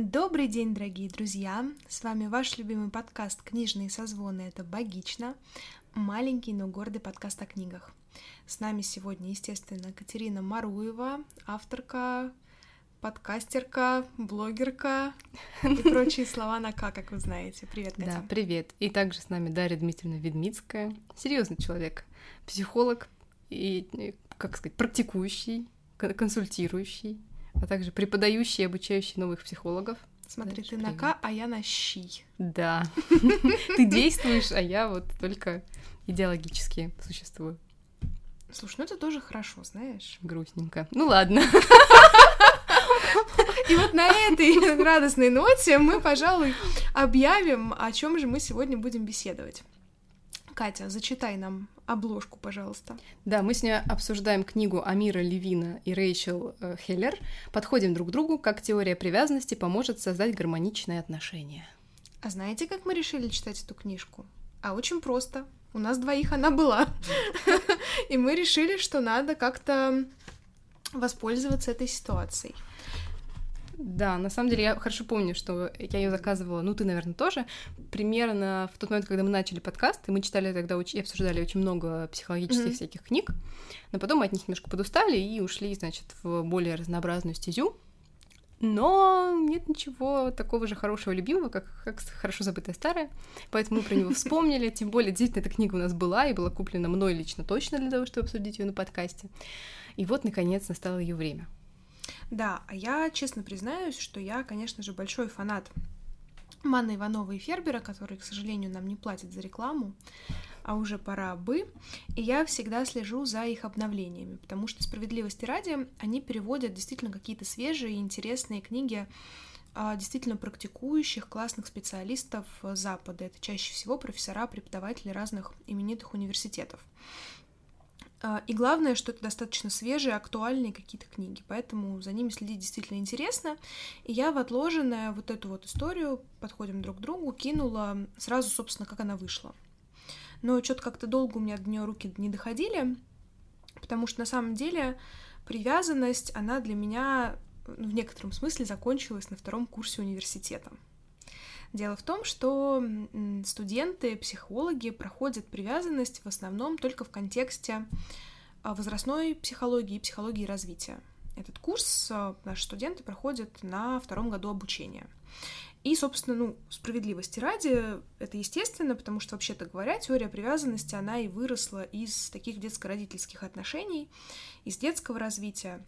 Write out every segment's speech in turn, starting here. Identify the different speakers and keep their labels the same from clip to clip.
Speaker 1: Добрый день, дорогие друзья! С вами ваш любимый подкаст «Книжные созвоны» — это «Богично», маленький, но гордый подкаст о книгах. С нами сегодня, естественно, Катерина Маруева, авторка, подкастерка, блогерка и прочие слова на «к», как вы знаете. Привет, Катя.
Speaker 2: Да, привет. И также с нами Дарья Дмитриевна Ведмицкая, серьезный человек, психолог и, как сказать, практикующий, консультирующий, а также преподающий и обучающий новых психологов.
Speaker 1: Смотри, ты на К, а я на Щи.
Speaker 2: Да. Ты действуешь, а я вот только идеологически существую.
Speaker 1: Слушай, ну это тоже хорошо, знаешь.
Speaker 2: Грустненько. Ну ладно.
Speaker 1: И вот на этой радостной ноте мы, пожалуй, объявим, о чем же мы сегодня будем беседовать. Катя, зачитай нам обложку, пожалуйста.
Speaker 2: Да, мы сегодня обсуждаем книгу Амира Левина и Рэйчел э, Хеллер. Подходим друг к другу, как теория привязанности поможет создать гармоничные отношения.
Speaker 1: А знаете, как мы решили читать эту книжку? А очень просто. У нас двоих она была. И мы решили, что надо как-то воспользоваться этой ситуацией.
Speaker 2: Да, на самом деле я хорошо помню, что я ее заказывала, ну ты, наверное, тоже, примерно в тот момент, когда мы начали подкаст, и мы читали тогда и обсуждали очень много психологических mm-hmm. всяких книг, но потом мы от них немножко подустали и ушли, значит, в более разнообразную стезю. Но нет ничего такого же хорошего любимого, как, как хорошо забытая старая. Поэтому мы про него вспомнили. Тем более, действительно, эта книга у нас была и была куплена мной лично точно для того, чтобы обсудить ее на подкасте. И вот, наконец, настало ее время.
Speaker 1: Да, а я честно признаюсь, что я, конечно же, большой фанат Манны Ивановой и Фербера, которые, к сожалению, нам не платят за рекламу, а уже пора бы. И я всегда слежу за их обновлениями, потому что справедливости ради они переводят действительно какие-то свежие и интересные книги а, действительно практикующих, классных специалистов Запада. Это чаще всего профессора, преподаватели разных именитых университетов. А, и главное, что это достаточно свежие, актуальные какие-то книги, поэтому за ними следить действительно интересно. И я в отложенное вот эту вот историю, подходим друг к другу, кинула сразу, собственно, как она вышла. Но что-то как-то долго у меня до нее руки не доходили, потому что на самом деле привязанность, она для меня ну, в некотором смысле закончилась на втором курсе университета. Дело в том, что студенты, психологи проходят привязанность в основном только в контексте а, возрастной психологии и психологии развития. Этот курс а, наши студенты проходят на втором году обучения. И, собственно, ну, справедливости ради, это естественно, потому что, вообще-то говоря, теория привязанности, она и выросла из таких детско-родительских отношений, из детского развития.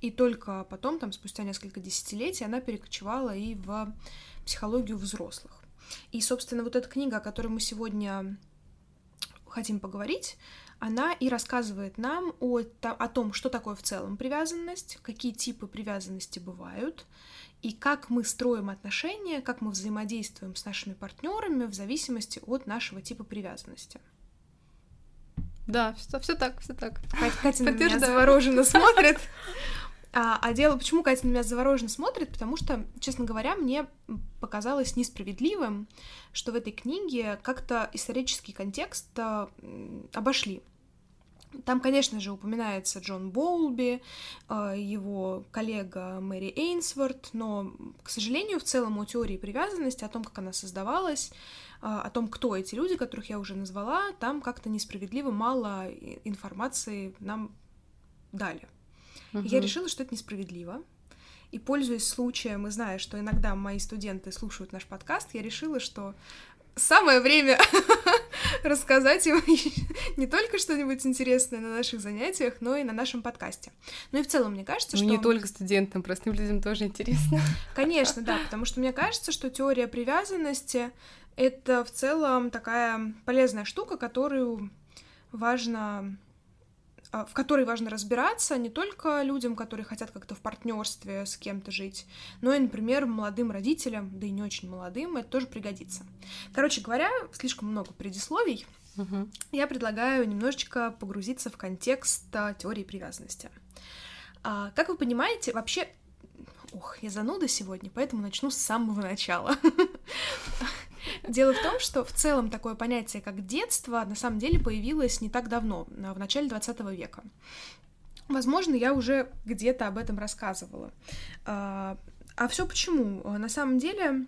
Speaker 1: И только потом, там, спустя несколько десятилетий, она перекочевала и в психологию взрослых. И, собственно, вот эта книга, о которой мы сегодня хотим поговорить, она и рассказывает нам о, о том, что такое в целом привязанность, какие типы привязанности бывают, и как мы строим отношения, как мы взаимодействуем с нашими партнерами в зависимости от нашего типа привязанности.
Speaker 2: Да, все, все так, все так.
Speaker 1: Катя, на меня завороженно смотрит. А, а дело, почему Катя на меня завороженно смотрит? Потому что, честно говоря, мне показалось несправедливым, что в этой книге как-то исторический контекст а, обошли. Там, конечно же, упоминается Джон Боулби, а, его коллега Мэри Эйнсворт, но, к сожалению, в целом о теории привязанности, о том, как она создавалась, а, о том, кто эти люди, которых я уже назвала, там как-то несправедливо мало информации нам дали. Угу. я решила, что это несправедливо. И пользуясь случаем и зная, что иногда мои студенты слушают наш подкаст, я решила, что самое время рассказать им не только что-нибудь интересное на наших занятиях, но и на нашем подкасте. Ну и в целом, мне кажется,
Speaker 2: ну,
Speaker 1: что...
Speaker 2: не только студентам, простым людям тоже интересно.
Speaker 1: Конечно, да, потому что мне кажется, что теория привязанности — это в целом такая полезная штука, которую важно в которой важно разбираться не только людям, которые хотят как-то в партнерстве с кем-то жить, но и, например, молодым родителям, да и не очень молодым, это тоже пригодится. Короче говоря, слишком много предисловий. Угу. Я предлагаю немножечко погрузиться в контекст а, теории привязанности. А, как вы понимаете, вообще Ох, я зануда сегодня, поэтому начну с самого начала. Дело в том, что в целом такое понятие, как детство, на самом деле появилось не так давно, в начале 20 века. Возможно, я уже где-то об этом рассказывала. А, А все почему? На самом деле,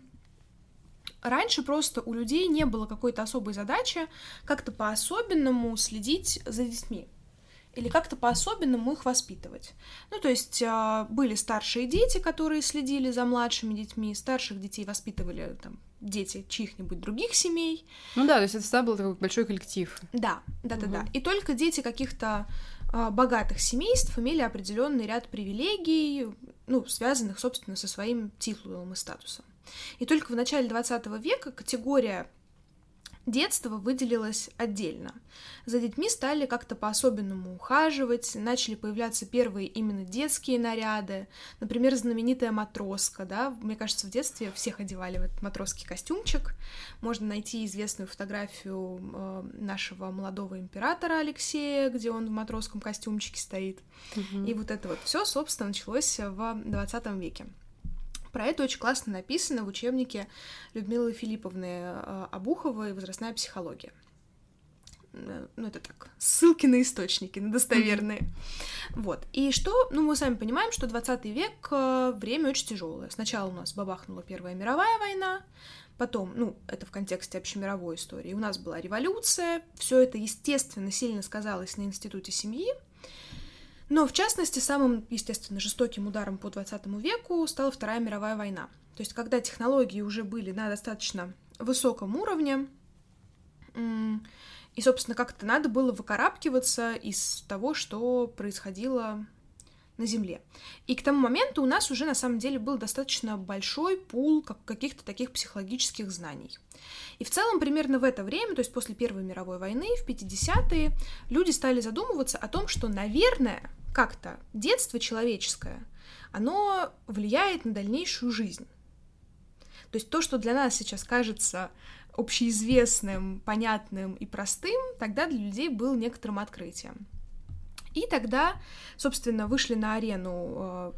Speaker 1: раньше просто у людей не было какой-то особой задачи как-то по-особенному следить за детьми или как-то по-особенному их воспитывать. Ну, то есть а, были старшие дети, которые следили за младшими детьми, старших детей воспитывали там дети чьих-нибудь других семей.
Speaker 2: Ну да, то есть это всегда был такой большой коллектив.
Speaker 1: Да, да, да, угу. да. И только дети каких-то а, богатых семейств имели определенный ряд привилегий, ну, связанных, собственно, со своим титулом и статусом. И только в начале 20 века категория детства выделилось отдельно. За детьми стали как-то по-особенному ухаживать, начали появляться первые именно детские наряды, например, знаменитая матроска, да, мне кажется, в детстве всех одевали в этот матросский костюмчик, можно найти известную фотографию э, нашего молодого императора Алексея, где он в матросском костюмчике стоит, угу. и вот это вот все, собственно, началось в 20 веке. Про это очень классно написано в учебнике Людмилы Филипповны э, Обуховой «Возрастная психология». Э, ну, это так, ссылки на источники, на достоверные. Mm-hmm. Вот. И что, ну, мы сами понимаем, что 20 век э, время очень тяжелое. Сначала у нас бабахнула Первая мировая война, потом, ну, это в контексте общемировой истории, у нас была революция, все это, естественно, сильно сказалось на институте семьи, но, в частности, самым, естественно, жестоким ударом по 20 веку стала Вторая мировая война. То есть, когда технологии уже были на достаточно высоком уровне, и, собственно, как-то надо было выкарабкиваться из того, что происходило на Земле. И к тому моменту у нас уже на самом деле был достаточно большой пул каких-то таких психологических знаний. И в целом примерно в это время, то есть после Первой мировой войны, в 50-е, люди стали задумываться о том, что, наверное, как-то детство человеческое, оно влияет на дальнейшую жизнь. То есть то, что для нас сейчас кажется общеизвестным, понятным и простым, тогда для людей был некоторым открытием. И тогда, собственно, вышли на арену э,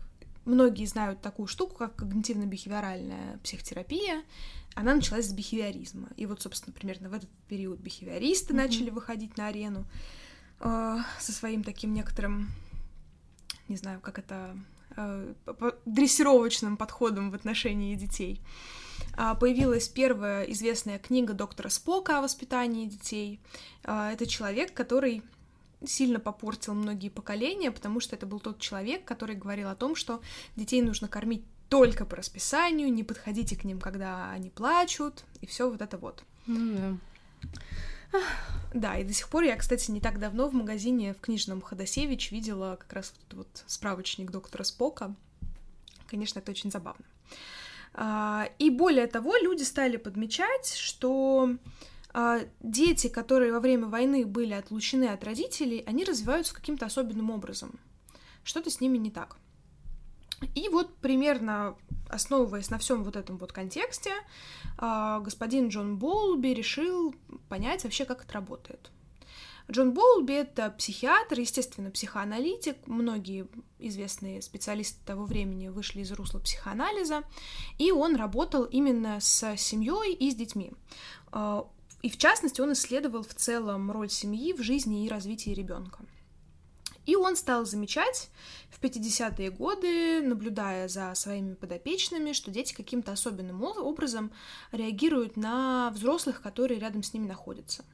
Speaker 1: многие знают такую штуку, как когнитивно-бихевиоральная психотерапия. Она началась с бихевиоризма. И вот, собственно, примерно в этот период бихевиористы mm-hmm. начали выходить на арену э, со своим таким некоторым не знаю, как это, э, дрессировочным подходом в отношении детей. А, появилась первая известная книга доктора Спока о воспитании детей. А, это человек, который сильно попортил многие поколения, потому что это был тот человек, который говорил о том, что детей нужно кормить только по расписанию, не подходите к ним, когда они плачут, и все вот это вот.
Speaker 2: Mm -hmm.
Speaker 1: Да, и до сих пор я, кстати, не так давно в магазине в книжном Ходосевич видела как раз вот вот справочник доктора Спока. Конечно, это очень забавно. А, и более того, люди стали подмечать, что а, дети, которые во время войны были отлучены от родителей, они развиваются каким-то особенным образом. Что-то с ними не так. И вот примерно основываясь на всем вот этом вот контексте, а, господин Джон Болби решил понять вообще, как это работает. Джон Болби — это психиатр, естественно, психоаналитик. Многие известные специалисты того времени вышли из русла психоанализа, и он работал именно с семьей и с детьми. А, и в частности, он исследовал в целом роль семьи в жизни и развитии ребенка. И он стал замечать в 50-е годы, наблюдая за своими подопечными, что дети каким-то особенным образом реагируют на взрослых, которые рядом с ними находятся.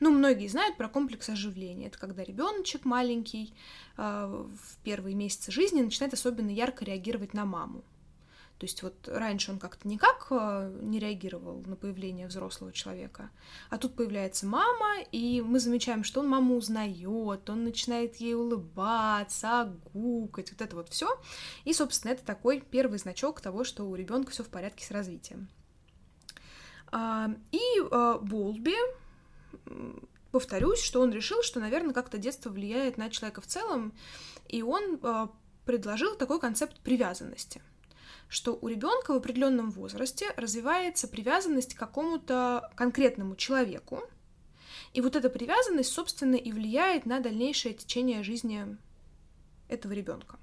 Speaker 1: Ну, многие знают про комплекс оживления. Это когда ребеночек маленький э, в первые месяцы жизни начинает особенно ярко реагировать на маму. То есть вот раньше он как-то никак э, не реагировал на появление взрослого человека, а тут появляется мама, и мы замечаем, что он маму узнает, он начинает ей улыбаться, гукать, вот это вот все. И, собственно, это такой первый значок того, что у ребенка все в порядке с развитием. А, и э, Болби, повторюсь, что он решил, что, наверное, как-то детство влияет на человека в целом, и он э, предложил такой концепт привязанности – что у ребенка в определенном возрасте развивается привязанность к какому-то конкретному человеку, и вот эта привязанность, собственно, и влияет на дальнейшее течение жизни этого ребенка.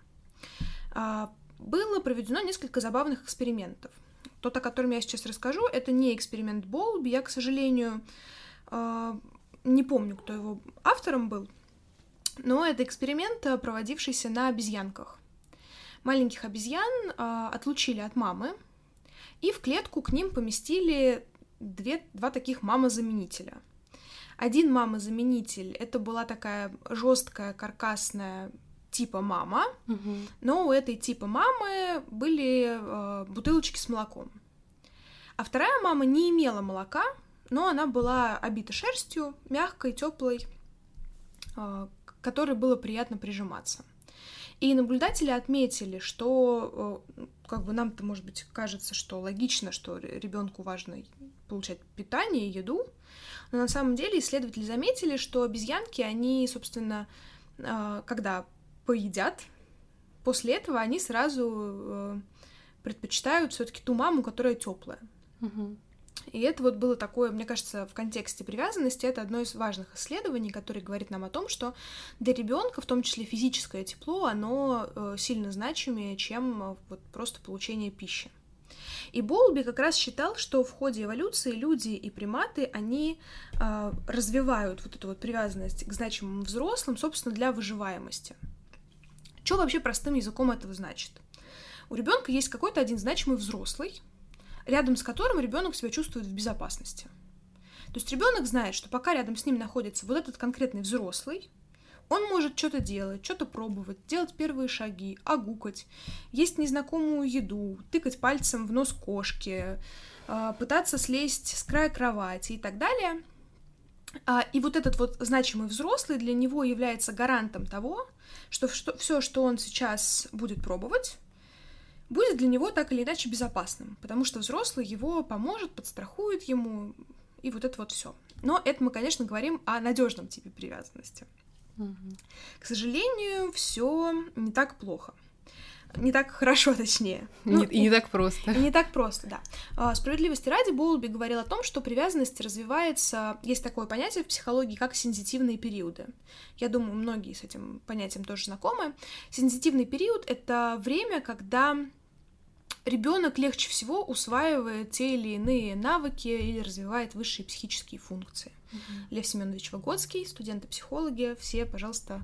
Speaker 1: А, было проведено несколько забавных экспериментов. Тот, о котором я сейчас расскажу, это не эксперимент Болби. Я, к сожалению, а, не помню, кто его автором был, но это эксперимент, проводившийся на обезьянках. Маленьких обезьян а, отлучили от мамы, и в клетку к ним поместили две, два таких мамозаменителя. Один мамозаменитель это была такая жесткая каркасная типа мама,
Speaker 2: Угу.
Speaker 1: но у этой типа мамы были э, бутылочки с молоком. А вторая мама не имела молока, но она была обита шерстью, мягкой, теплой, э, к которой было приятно прижиматься. И наблюдатели отметили, что э, как бы нам-то, может быть, кажется, что логично, что ребенку важно получать питание еду, но на самом деле исследователи заметили, что обезьянки, они, собственно, э, когда поедят, после этого они сразу э, предпочитают все-таки ту маму, которая теплая.
Speaker 2: Угу.
Speaker 1: И это вот было такое, мне кажется, в контексте привязанности, это одно из важных исследований, которое говорит нам о том, что для ребенка, в том числе физическое тепло, оно э, сильно значимее, чем э, вот просто получение пищи. И Болби как раз считал, что в ходе эволюции люди и приматы, они э, развивают вот эту вот привязанность к значимым взрослым, собственно, для выживаемости. Что вообще простым языком этого значит? У ребенка есть какой-то один значимый взрослый, рядом с которым ребенок себя чувствует в безопасности. То есть ребенок знает, что пока рядом с ним находится вот этот конкретный взрослый, он может что-то делать, что-то пробовать, делать первые шаги, огукать, есть незнакомую еду, тыкать пальцем в нос кошки, а, пытаться слезть с края кровати и так далее. А, и вот этот вот значимый взрослый для него является гарантом того, что все, что он сейчас будет пробовать, будет для него так или иначе безопасным, потому что взрослый его поможет, подстрахует ему, и вот это вот все. Но это мы, конечно, говорим о надежном типе привязанности.
Speaker 2: Угу.
Speaker 1: К сожалению, все не так плохо. Не так хорошо, точнее.
Speaker 2: Не, и не так просто.
Speaker 1: И не так просто, да. А, справедливости ради, Боулби говорил о том, что привязанность развивается, есть такое понятие в психологии, как сенситивные периоды. Я думаю, многие с этим понятием тоже знакомы. Сенситивный период — это время, когда ребенок легче всего усваивает те или иные навыки или развивает высшие психические функции.
Speaker 2: Угу.
Speaker 1: Лев Семенович Выгодский, студенты-психологи, все, пожалуйста,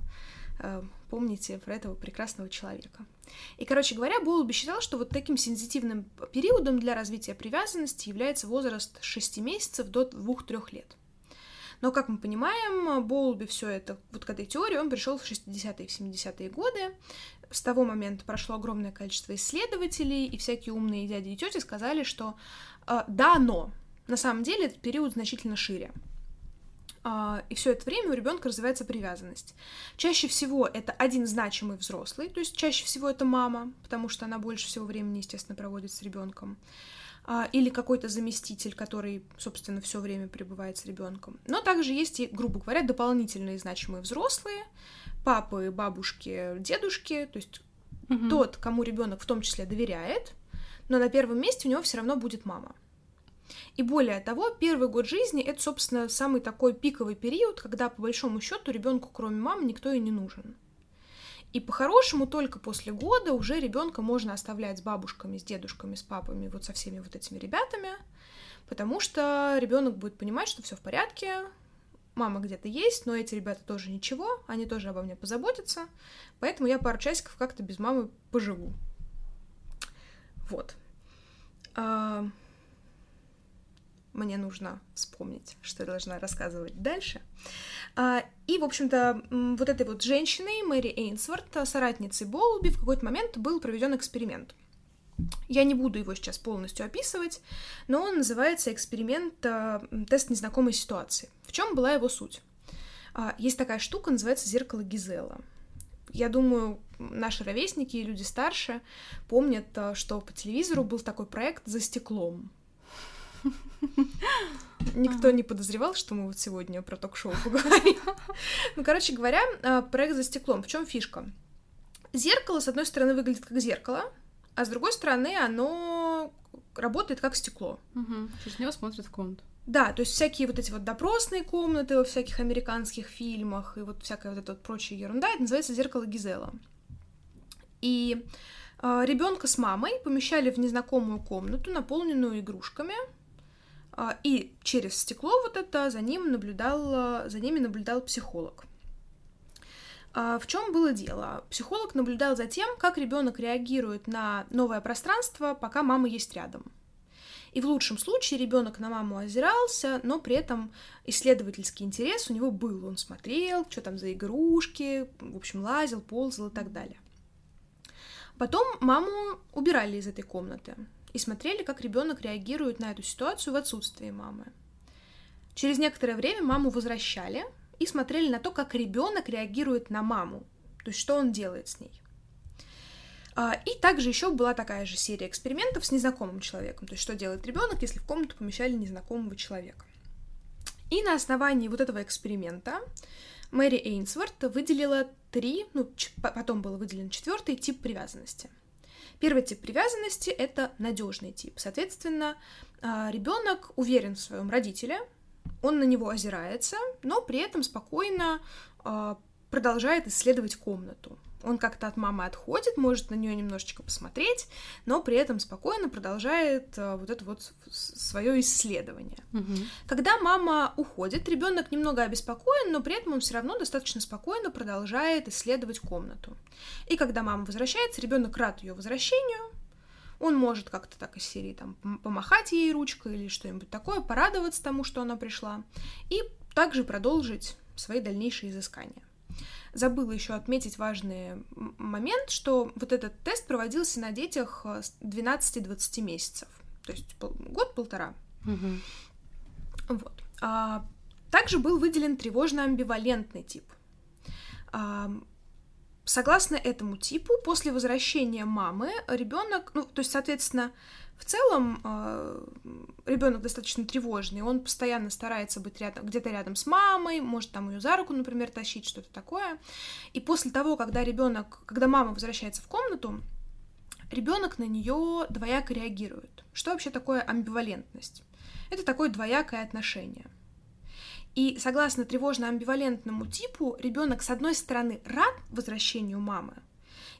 Speaker 1: э, помните про этого прекрасного человека. И, короче говоря, Болуби считал, что вот таким сенситивным периодом для развития привязанности является возраст 6 месяцев до 2-3 лет. Но, как мы понимаем, Болби все это, вот к этой теории он пришел в 60-е и 70-е годы, с того момента прошло огромное количество исследователей, и всякие умные дяди и тети сказали, что э, да, но на самом деле этот период значительно шире. Э, и все это время у ребенка развивается привязанность. Чаще всего это один значимый взрослый, то есть чаще всего это мама, потому что она больше всего времени, естественно, проводит с ребенком или какой-то заместитель, который, собственно, все время пребывает с ребенком. Но также есть грубо говоря, дополнительные значимые взрослые, папы, бабушки, дедушки, то есть угу. тот, кому ребенок в том числе доверяет, но на первом месте у него все равно будет мама. И более того, первый год жизни это, собственно, самый такой пиковый период, когда по большому счету ребенку, кроме мамы, никто и не нужен. И по-хорошему только после года уже ребенка можно оставлять с бабушками, с дедушками, с папами, вот со всеми вот этими ребятами, потому что ребенок будет понимать, что все в порядке, мама где-то есть, но эти ребята тоже ничего, они тоже обо мне позаботятся, поэтому я пару часиков как-то без мамы поживу. Вот. А... Мне нужно вспомнить, что я должна рассказывать дальше. А, и, в общем-то, вот этой вот женщиной, Мэри Эйнсворт, соратницей Болби, в какой-то момент был проведен эксперимент. Я не буду его сейчас полностью описывать, но он называется эксперимент тест незнакомой ситуации. В чем была его суть? А, есть такая штука, называется зеркало Гизела. Я думаю, наши ровесники и люди старше помнят, а, что по телевизору был такой проект «За стеклом». Никто не подозревал, что мы вот сегодня про ток-шоу поговорим. Ну, короче говоря, а, проект «За стеклом». В чем фишка? Зеркало, с одной стороны, выглядит как зеркало, а с другой стороны, оно работает как стекло.
Speaker 2: Угу. Через него смотрят в комнату.
Speaker 1: Да, то есть всякие вот эти вот допросные комнаты во всяких американских фильмах и вот всякая вот эта вот прочая ерунда, это называется зеркало Гизела. И э, ребенка с мамой помещали в незнакомую комнату, наполненную игрушками, э, и через стекло вот это за ним наблюдал, за ними наблюдал психолог. А, в чем было дело? Психолог наблюдал за тем, как ребенок реагирует на новое пространство, пока мама есть рядом. И в лучшем случае ребенок на маму озирался, но при этом исследовательский интерес у него был. Он смотрел, что там за игрушки, в общем, лазил, ползал и так далее. Потом маму убирали из этой комнаты и смотрели, как ребенок реагирует на эту ситуацию в отсутствии мамы. Через некоторое время маму возвращали и смотрели на то, как ребенок реагирует на маму, то есть что он делает с ней. А, и также еще была такая же серия экспериментов с незнакомым человеком, то есть что делает ребенок, если в комнату помещали незнакомого человека. И на основании вот этого эксперимента Мэри Эйнсворт выделила три, ну, потом был выделен четвертый тип привязанности. Первый тип привязанности это надежный тип. Соответственно, а, ребенок уверен в своем родителе, он на него озирается, но при этом спокойно а, продолжает исследовать комнату. Он как-то от мамы отходит, может на нее немножечко посмотреть, но при этом спокойно продолжает а, вот это вот свое исследование. Угу. Когда мама уходит, ребенок немного обеспокоен, но при этом он все равно достаточно спокойно продолжает исследовать комнату. И когда мама возвращается, ребенок рад ее возвращению, он может как-то так из серии там помахать ей ручкой или что-нибудь такое, порадоваться тому, что она пришла, и также продолжить свои дальнейшие изыскания забыла еще отметить важный момент, что вот этот тест проводился на детях 12-20 э, месяцев, то есть год-полтора. Угу. Вот. А, также был выделен тревожно-амбивалентный тип. А, согласно этому типу, после возвращения мамы ребенок, ну, то есть, соответственно, в целом э, ребенок достаточно тревожный, он постоянно старается быть рядом, где-то рядом с мамой, может там ее за руку, например, тащить, что-то такое. И после того, когда ребенок, когда мама возвращается в комнату, ребенок на нее двояко реагирует. Что вообще такое амбивалентность? Это такое двоякое отношение. И согласно тревожно-амбивалентному типу, ребенок с одной стороны рад возвращению мамы,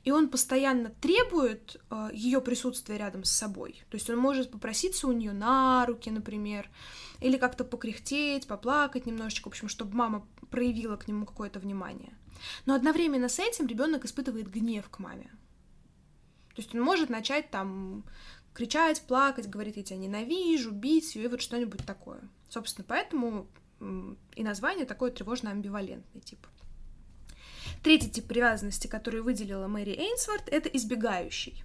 Speaker 1: и он постоянно требует э, ее присутствия рядом с собой. То есть он может попроситься у нее на руки, например, или как-то покряхтеть, поплакать немножечко, в общем, чтобы мама проявила к нему какое-то внимание. Но одновременно с этим ребенок испытывает гнев к маме. То есть он может начать там кричать, плакать, говорить, я тебя ненавижу, бить ее, и вот что-нибудь такое. Собственно, поэтому и название такое тревожно-амбивалентный тип. Третий тип привязанности, который выделила Мэри Эйнсворт, это избегающий.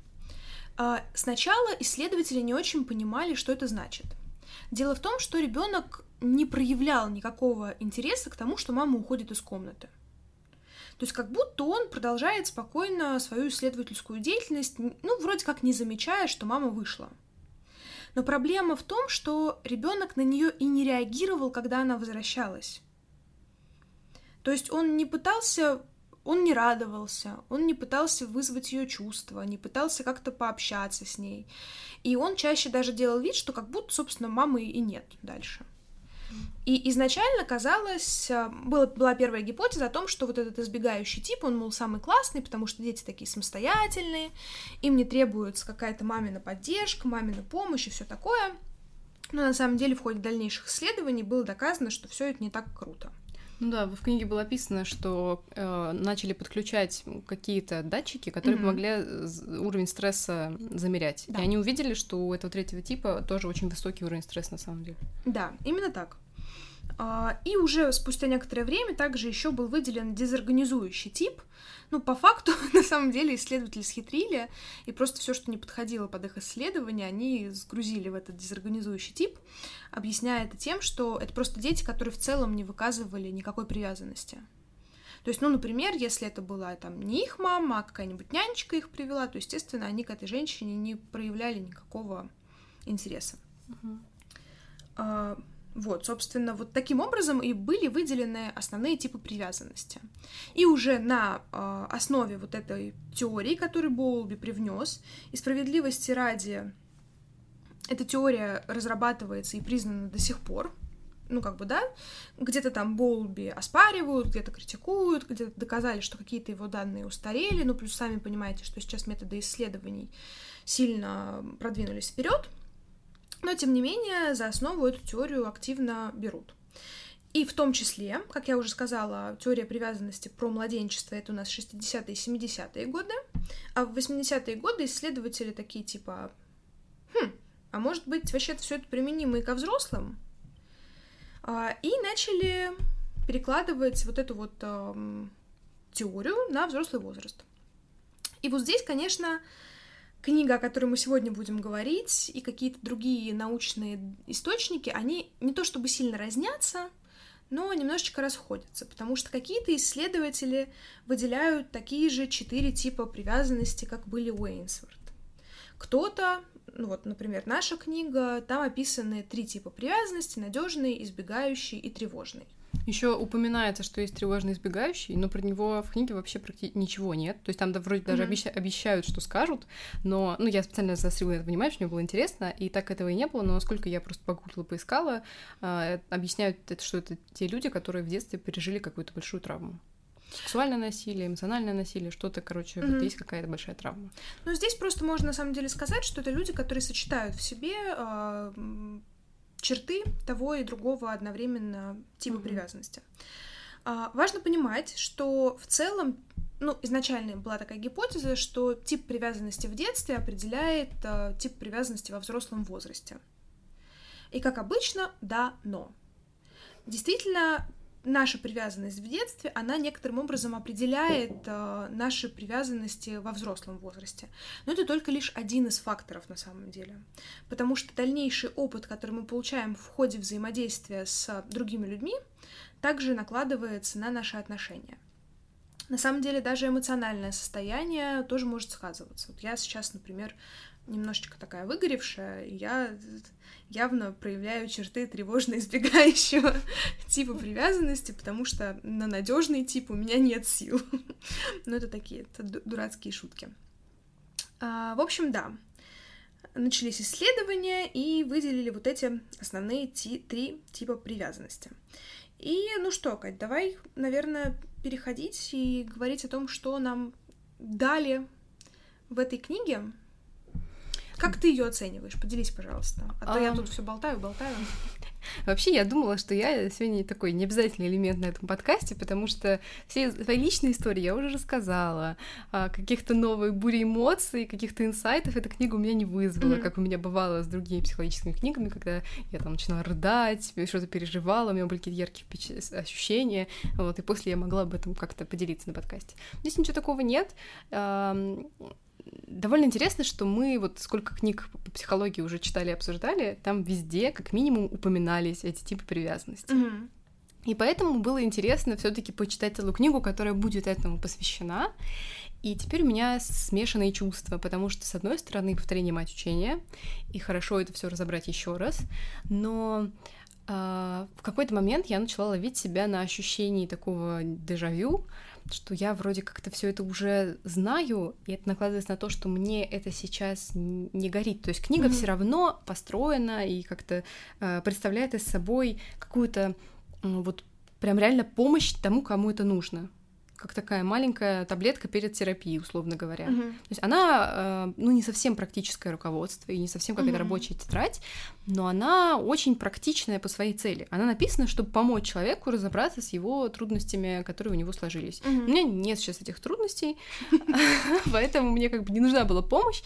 Speaker 1: А, сначала исследователи не очень понимали, что это значит. Дело в том, что ребенок не проявлял никакого интереса к тому, что мама уходит из комнаты. То есть как будто он продолжает спокойно свою исследовательскую деятельность, ну, вроде как не замечая, что мама вышла. Но проблема в том, что ребенок на нее и не реагировал, когда она возвращалась. То есть он не пытался он не радовался, он не пытался вызвать ее чувства, не пытался как-то пообщаться с ней. И он чаще даже делал вид, что как будто, собственно, мамы и нет дальше. И изначально казалось, э, была, была первая гипотеза о том, что вот этот избегающий тип, он, мол, самый классный, потому что дети такие самостоятельные, им не требуется какая-то мамина поддержка, мамина помощь и все такое. Но на самом деле в ходе дальнейших исследований было доказано, что все это не так круто.
Speaker 2: Ну да, в книге было описано, что э, начали подключать какие-то датчики, которые mm-hmm. помогли уровень стресса замерять. Да. И они увидели, что у этого третьего типа тоже очень высокий уровень стресса на самом деле.
Speaker 1: Да, именно так. А, и уже спустя некоторое время также еще был выделен дезорганизующий тип, ну, по факту, на самом деле, исследователи схитрили, и просто все, что не подходило под их исследование, они сгрузили в этот дезорганизующий тип, объясняя это тем, что это просто дети, которые в целом не выказывали никакой привязанности. То есть, ну, например, если это была там не их мама, а какая-нибудь нянечка их привела, то, естественно, они к этой женщине не проявляли никакого интереса. Uh-huh. Вот, собственно, вот таким образом и были выделены основные типы привязанности. И уже на э, основе вот этой теории, которую Боулби привнес, и справедливости ради, эта теория разрабатывается и признана до сих пор, ну, как бы, да, где-то там Боулби оспаривают, где-то критикуют, где-то доказали, что какие-то его данные устарели, ну, плюс сами понимаете, что сейчас методы исследований сильно продвинулись вперед, но, тем не менее, за основу эту теорию активно берут. И в том числе, как я уже сказала, теория привязанности про младенчество это у нас 60-е и 70-е годы, а в 80-е годы исследователи такие типа, хм, а может быть вообще все это применимо и ко взрослым? А, и начали перекладывать вот эту вот эм, теорию на взрослый возраст. И вот здесь, конечно, книга, о которой мы сегодня будем говорить, и какие-то другие научные источники, они не то чтобы сильно разнятся, но немножечко расходятся, потому что какие-то исследователи выделяют такие же четыре типа привязанности, как были у Уэйнсворт. Кто-то, ну вот, например, наша книга, там описаны три типа привязанности: надежный, избегающий и тревожный.
Speaker 2: Еще упоминается, что есть тревожный избегающий, но про него в книге вообще практически ничего нет. То есть там да, вроде даже mm-hmm. обещают, что скажут, но ну, я специально заострила это внимание, что мне было интересно, и так этого и не было, но насколько я просто погуглила, поискала, э, объясняют, что это те люди, которые в детстве пережили какую-то большую травму. Сексуальное насилие, эмоциональное насилие, что-то, короче, mm-hmm. вот есть какая-то большая травма.
Speaker 1: Ну, здесь просто можно на самом деле сказать, что это люди, которые сочетают в себе э, черты того и другого одновременно типа mm-hmm. привязанности. А, важно понимать, что в целом, ну, изначально была такая гипотеза, что тип привязанности в детстве определяет а, тип привязанности во взрослом возрасте. И как обычно, да, но. Действительно, наша привязанность в детстве, она некоторым образом определяет э, наши привязанности во взрослом возрасте. Но это только лишь один из факторов на самом деле. Потому что дальнейший опыт, который мы получаем в ходе взаимодействия с другими людьми, также накладывается на наши отношения. На самом деле даже эмоциональное состояние тоже может сказываться. Вот я сейчас, например, немножечко такая выгоревшая, и я явно проявляю черты тревожно избегающего типа привязанности, потому что на надежный тип у меня нет сил. Но это такие это дурацкие шутки. А, в общем, да. Начались исследования и выделили вот эти основные ти три типа привязанности. И ну что, Кать, давай, наверное, переходить и говорить о том, что нам дали в этой книге, как ты ее оцениваешь? Поделись, пожалуйста. А то я тут все болтаю, болтаю.
Speaker 2: Вообще, я думала, что я сегодня такой необязательный элемент на этом подкасте, потому что все свои личные истории я уже рассказала, а каких-то новых бури эмоций, каких-то инсайтов эта книга у меня не вызвала, mm-hmm. как у меня бывало с другими психологическими книгами, когда я там начинала рыдать, что-то переживала, у меня были какие-то яркие ощущения, вот, и после я могла об этом как-то поделиться на подкасте. Здесь ничего такого нет довольно интересно, что мы вот сколько книг по психологии уже читали и обсуждали, там везде как минимум упоминались эти типы привязанности. Mm-hmm. И поэтому было интересно все-таки почитать целую книгу, которая будет этому посвящена. И теперь у меня смешанные чувства, потому что, с одной стороны, повторение мать учения, и хорошо это все разобрать еще раз, но э, в какой-то момент я начала ловить себя на ощущении такого дежавю, что я вроде как-то все это уже знаю, и это накладывается на то, что мне это сейчас не горит. То есть книга mm-hmm. все равно построена и как-то э, представляет из собой какую-то э, вот прям реально помощь тому, кому это нужно как такая маленькая таблетка перед терапией, условно говоря. Uh-huh. То есть она, э, ну, не совсем практическое руководство и не совсем какая-то uh-huh. рабочая тетрадь, но она очень практичная по своей цели. Она написана, чтобы помочь человеку разобраться с его трудностями, которые у него сложились. Uh-huh. У меня нет сейчас этих трудностей, поэтому мне как бы не нужна была помощь.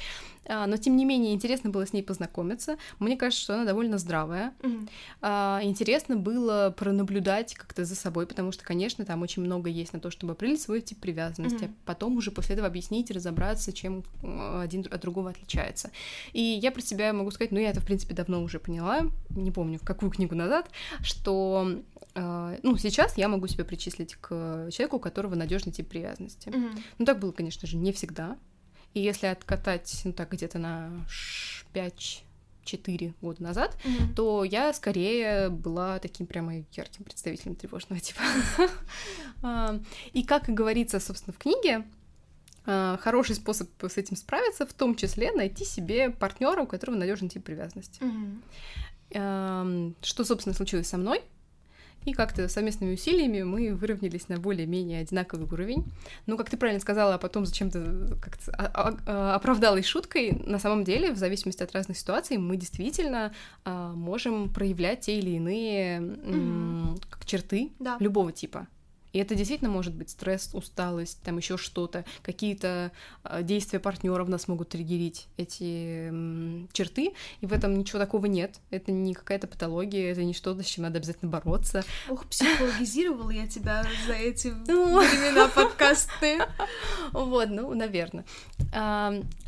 Speaker 2: А, но тем не менее интересно было с ней познакомиться. Мне кажется, что она довольно здравая. Mm-hmm. Интересно было пронаблюдать как-то за собой, потому что, конечно, там очень много есть на то, чтобы определить свой тип привязанности, mm-hmm. а потом уже после этого объяснить, разобраться, чем а, один от другого отличается. И я про себя могу сказать, ну я это в принципе давно уже поняла, не помню в какую книгу назад, что ну, сейчас я могу себя причислить к человеку, у которого надежный тип привязанности. Mm-hmm. Ну, так было, конечно же, не всегда. И если откатать, ну так, где-то на 5 4 года назад, mm-hmm. то я скорее была таким прямо ярким представителем тревожного типа. И как и говорится, собственно, в книге, а, хороший способ с этим справиться, в том числе найти себе партнера, у которого надежный тип привязанности. Mm-hmm. Что, собственно, случилось со мной? И как-то совместными усилиями мы выровнялись на более-менее одинаковый уровень. Ну, как ты правильно сказала, а потом зачем-то как-то оправдалась шуткой. На самом деле, в зависимости от разных ситуаций, мы действительно а, можем проявлять те или иные mm-hmm. черты да. любого типа. И это действительно может быть стресс, усталость, там еще что-то, какие-то э, действия партнеров нас могут триггерить эти черты, и в этом ничего такого нет. Это не какая-то патология, это не что-то, с чем надо обязательно бороться.
Speaker 1: Ох, психологизировала я тебя за эти ну. времена подкасты.
Speaker 2: Вот, ну, наверное.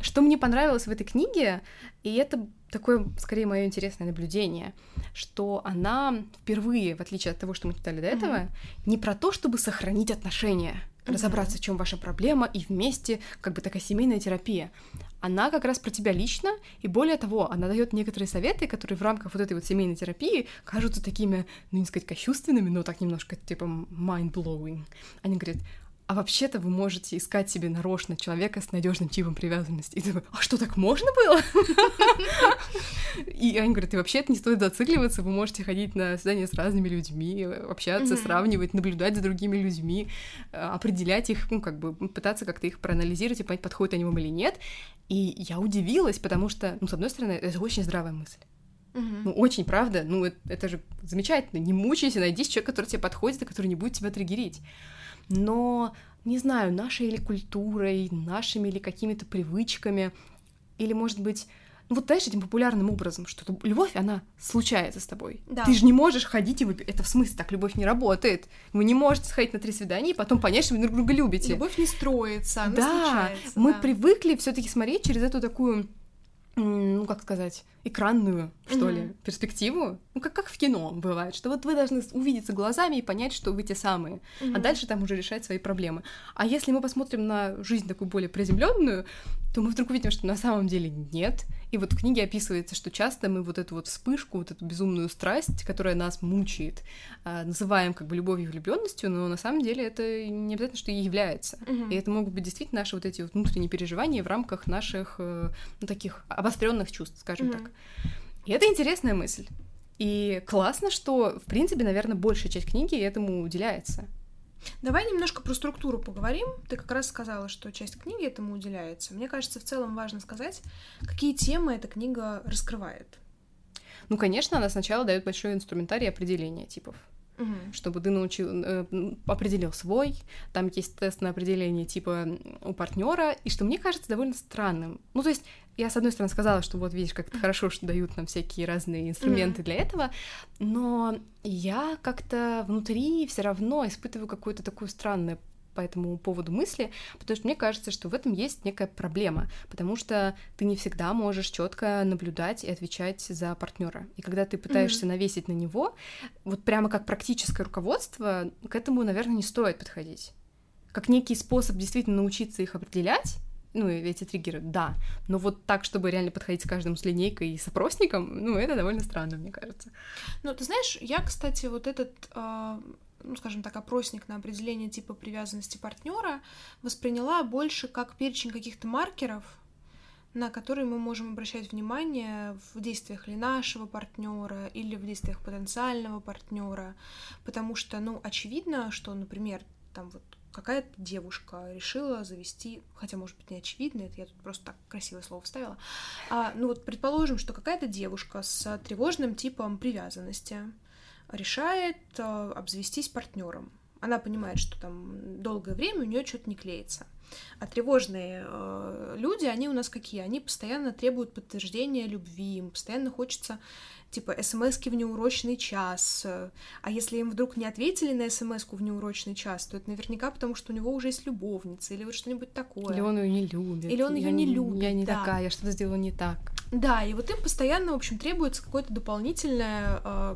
Speaker 2: Что мне понравилось в этой книге, и это такое, скорее, мое интересное наблюдение, что она впервые, в отличие от того, что мы читали до этого, mm-hmm. не про то, чтобы сохранить отношения, mm-hmm. разобраться, в чем ваша проблема, и вместе, как бы такая семейная терапия. Она как раз про тебя лично, и более того, она дает некоторые советы, которые в рамках вот этой вот семейной терапии кажутся такими, ну не сказать кощувственными, но так немножко типа mind-blowing. Они говорят, а вообще-то вы можете искать себе нарочно человека с надежным типом привязанности. И ты такой, а что, так можно было? И они говорят, и вообще это не стоит зацикливаться, вы можете ходить на свидания с разными людьми, общаться, сравнивать, наблюдать за другими людьми, э, определять их, ну, как бы пытаться как-то их проанализировать и понять, подходят они вам или нет. И я удивилась, потому что, ну, с одной стороны, это очень здравая мысль. Uh-huh. Ну, очень, правда. Ну, это, это же замечательно. Не мучайся, найди человека, который тебе подходит и который не будет тебя триггерить но, не знаю, нашей или культурой, нашими или какими-то привычками, или, может быть, ну вот, знаешь, этим популярным образом, что любовь, она случается с тобой. Да. Ты же не можешь ходить и выпить. Это в смысле так, любовь не работает. Вы не можете сходить на три свидания и потом понять, что вы друг друга любите.
Speaker 1: Любовь не строится, она
Speaker 2: да,
Speaker 1: случается.
Speaker 2: Мы да. привыкли все таки смотреть через эту такую ну, как сказать, экранную, что mm-hmm. ли, перспективу. Ну, как, как в кино бывает, что вот вы должны увидеться глазами и понять, что вы те самые, mm-hmm. а дальше там уже решать свои проблемы. А если мы посмотрим на жизнь такую более приземленную, то мы вдруг увидим, что на самом деле нет. И вот в книге описывается, что часто мы вот эту вот вспышку, вот эту безумную страсть, которая нас мучает, а, называем как бы любовью и влюбленностью, но на самом деле это не обязательно, что и является. Mm-hmm. И это могут быть действительно наши вот эти вот внутренние переживания в рамках наших э, ну, таких обостренных чувств, скажем mm-hmm. так. И это интересная мысль. И классно, что, в принципе, наверное, большая часть книги этому уделяется.
Speaker 1: Давай немножко про структуру поговорим. Ты как раз сказала, что часть книги этому уделяется. Мне кажется, в целом важно сказать, какие темы эта книга раскрывает.
Speaker 2: Ну, конечно, она сначала дает большой инструментарий определения типов угу. чтобы ты научил, э, определил свой. Там есть тест на определение типа у партнера, и что мне кажется довольно странным. Ну, то есть я, с одной стороны, сказала, что вот видишь, как это хорошо, что дают нам всякие разные инструменты mm для этого, но я как-то внутри все равно испытываю какое-то такое странное по этому поводу мысли, потому что мне кажется, что в этом есть некая проблема, потому что ты не всегда можешь четко наблюдать и отвечать за партнера. И когда ты пытаешься mm-hmm. навесить на него, вот прямо как практическое руководство, к этому, наверное, не стоит подходить. Как некий способ действительно научиться их определять, ну, эти триггеры, да, но вот так, чтобы реально подходить с каждым с линейкой и с опросником, ну, это довольно странно, мне кажется.
Speaker 1: Ну, ты знаешь, я, кстати, вот этот, э, ну, скажем так, опросник на определение типа привязанности партнера восприняла больше как перечень каких-то маркеров, на которые мы можем обращать внимание в действиях ли нашего партнера или в действиях потенциального партнера, потому что, ну, очевидно, что, например, там вот какая-то девушка решила завести, хотя, может быть, не очевидно, это я тут просто так красивое слово вставила, а, ну вот предположим, что какая-то девушка с тревожным типом привязанности решает а, обзавестись партнером. Она понимает, что там долгое время у нее что-то не клеится. А тревожные э, люди, они у нас какие? Они постоянно требуют подтверждения любви, им постоянно хочется типа смс в неурочный час. А если им вдруг не ответили на смс в неурочный час, то это наверняка потому, что у него уже есть любовница или вот что-нибудь такое.
Speaker 2: Или он ее не любит.
Speaker 1: Или он ее не любит.
Speaker 2: Я не
Speaker 1: да.
Speaker 2: такая, я что-то сделала не так.
Speaker 1: Да, и вот им постоянно, в общем, требуется какое-то дополнительное э,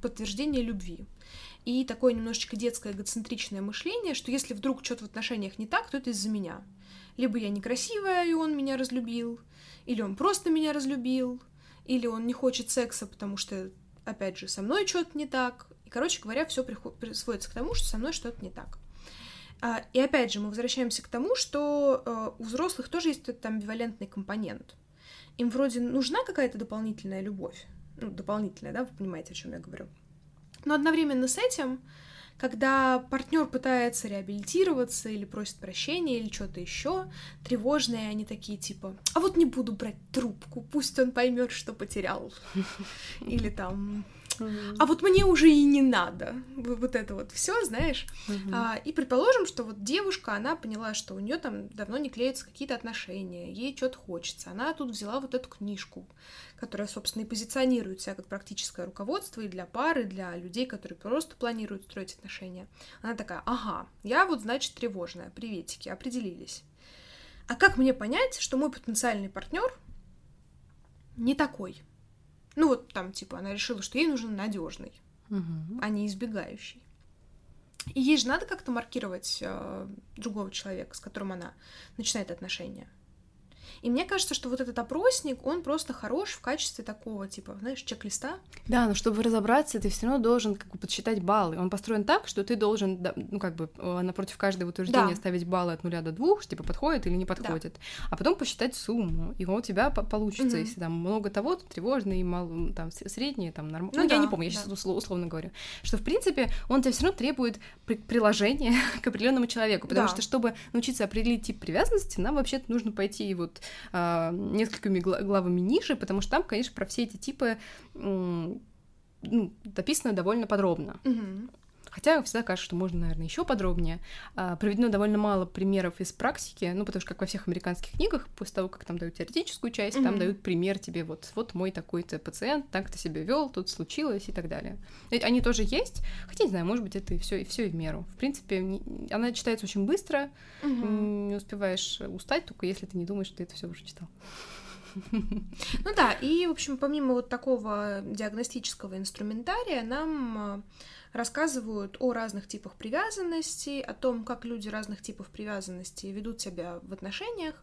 Speaker 1: подтверждение любви. И такое немножечко детское эгоцентричное мышление, что если вдруг что-то в отношениях не так, то это из-за меня. Либо я некрасивая, и он меня разлюбил, или он просто меня разлюбил, или он не хочет секса, потому что, опять же, со мной что-то не так. И, короче говоря, все сводится к тому, что со мной что-то не так. А, и опять же, мы возвращаемся к тому, что э, у взрослых тоже есть этот амбивалентный компонент. Им вроде нужна какая-то дополнительная любовь. Ну, дополнительная, да, вы понимаете, о чем я говорю. Но одновременно с этим, когда партнер пытается реабилитироваться или просит прощения или что-то еще, тревожные они такие типа, а вот не буду брать трубку, пусть он поймет, что потерял. Или там, а вот мне уже и не надо. Вот это вот все, знаешь. А, и предположим, что вот девушка, она поняла, что у нее там давно не клеятся какие-то отношения, ей что-то хочется. Она тут взяла вот эту книжку, которая, собственно, и позиционирует себя как практическое руководство и для пары, и для людей, которые просто планируют строить отношения. Она такая, ага, я вот, значит, тревожная, приветики, определились. А как мне понять, что мой потенциальный партнер не такой? Ну вот там, типа, она решила, что ей нужен надежный,
Speaker 2: угу.
Speaker 1: а не избегающий. И ей же надо как-то маркировать э, другого человека, с которым она начинает отношения. И мне кажется, что вот этот опросник, он просто хорош в качестве такого, типа, знаешь, чек-листа.
Speaker 2: Да, но чтобы разобраться, ты все равно должен как бы подсчитать баллы. Он построен так, что ты должен, ну, как бы, э, напротив каждого утверждения да. ставить баллы от нуля до двух, типа, подходит или не подходит. Да. А потом посчитать сумму, и он у тебя получится, угу. если там много того, то тревожный, мало, там, средний, там, нормально. Ну, ну да, я не помню, я да. сейчас условно говорю. Что, в принципе, он тебе все равно требует при приложения к определенному человеку, потому да. что, чтобы научиться определить тип привязанности, нам вообще-то нужно пойти вот э, несколькими главами ниже, потому что там, конечно, про все эти типы ну, написано довольно подробно.
Speaker 1: Угу.
Speaker 2: Хотя всегда кажется, что можно, наверное, еще подробнее. А, проведено довольно мало примеров из практики, ну, потому что, как во всех американских книгах, после того, как там дают теоретическую часть, mm-hmm. там дают пример тебе, вот, вот мой такой-то пациент, так ты себя вел, тут случилось и так далее. Они тоже есть, хотя, не знаю, может быть, это и все и все и в меру. В принципе, не, она читается очень быстро, mm-hmm. не успеваешь устать, только если ты не думаешь, что ты это все уже читал.
Speaker 1: Ну да, и, в общем, помимо вот такого диагностического инструментария, нам рассказывают о разных типах привязанности, о том, как люди разных типов привязанности ведут себя в отношениях,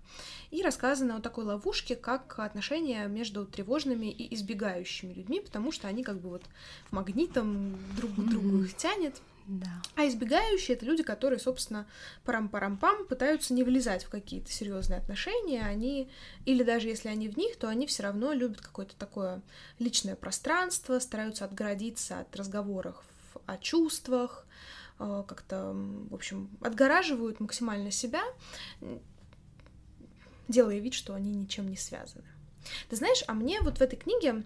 Speaker 1: и рассказано о такой ловушке, как отношения между тревожными и избегающими людьми, потому что они как бы вот магнитом друг к другу их тянет.
Speaker 2: Да.
Speaker 1: А избегающие это люди, которые, собственно, парам-парам-пам пытаются не влезать в какие-то серьезные отношения. Они, или даже если они в них, то они все равно любят какое-то такое личное пространство, стараются отгородиться от разговоров о чувствах, э, как-то, в общем, отгораживают максимально себя, делая вид, что они ничем не связаны. Ты знаешь, а мне вот в этой книге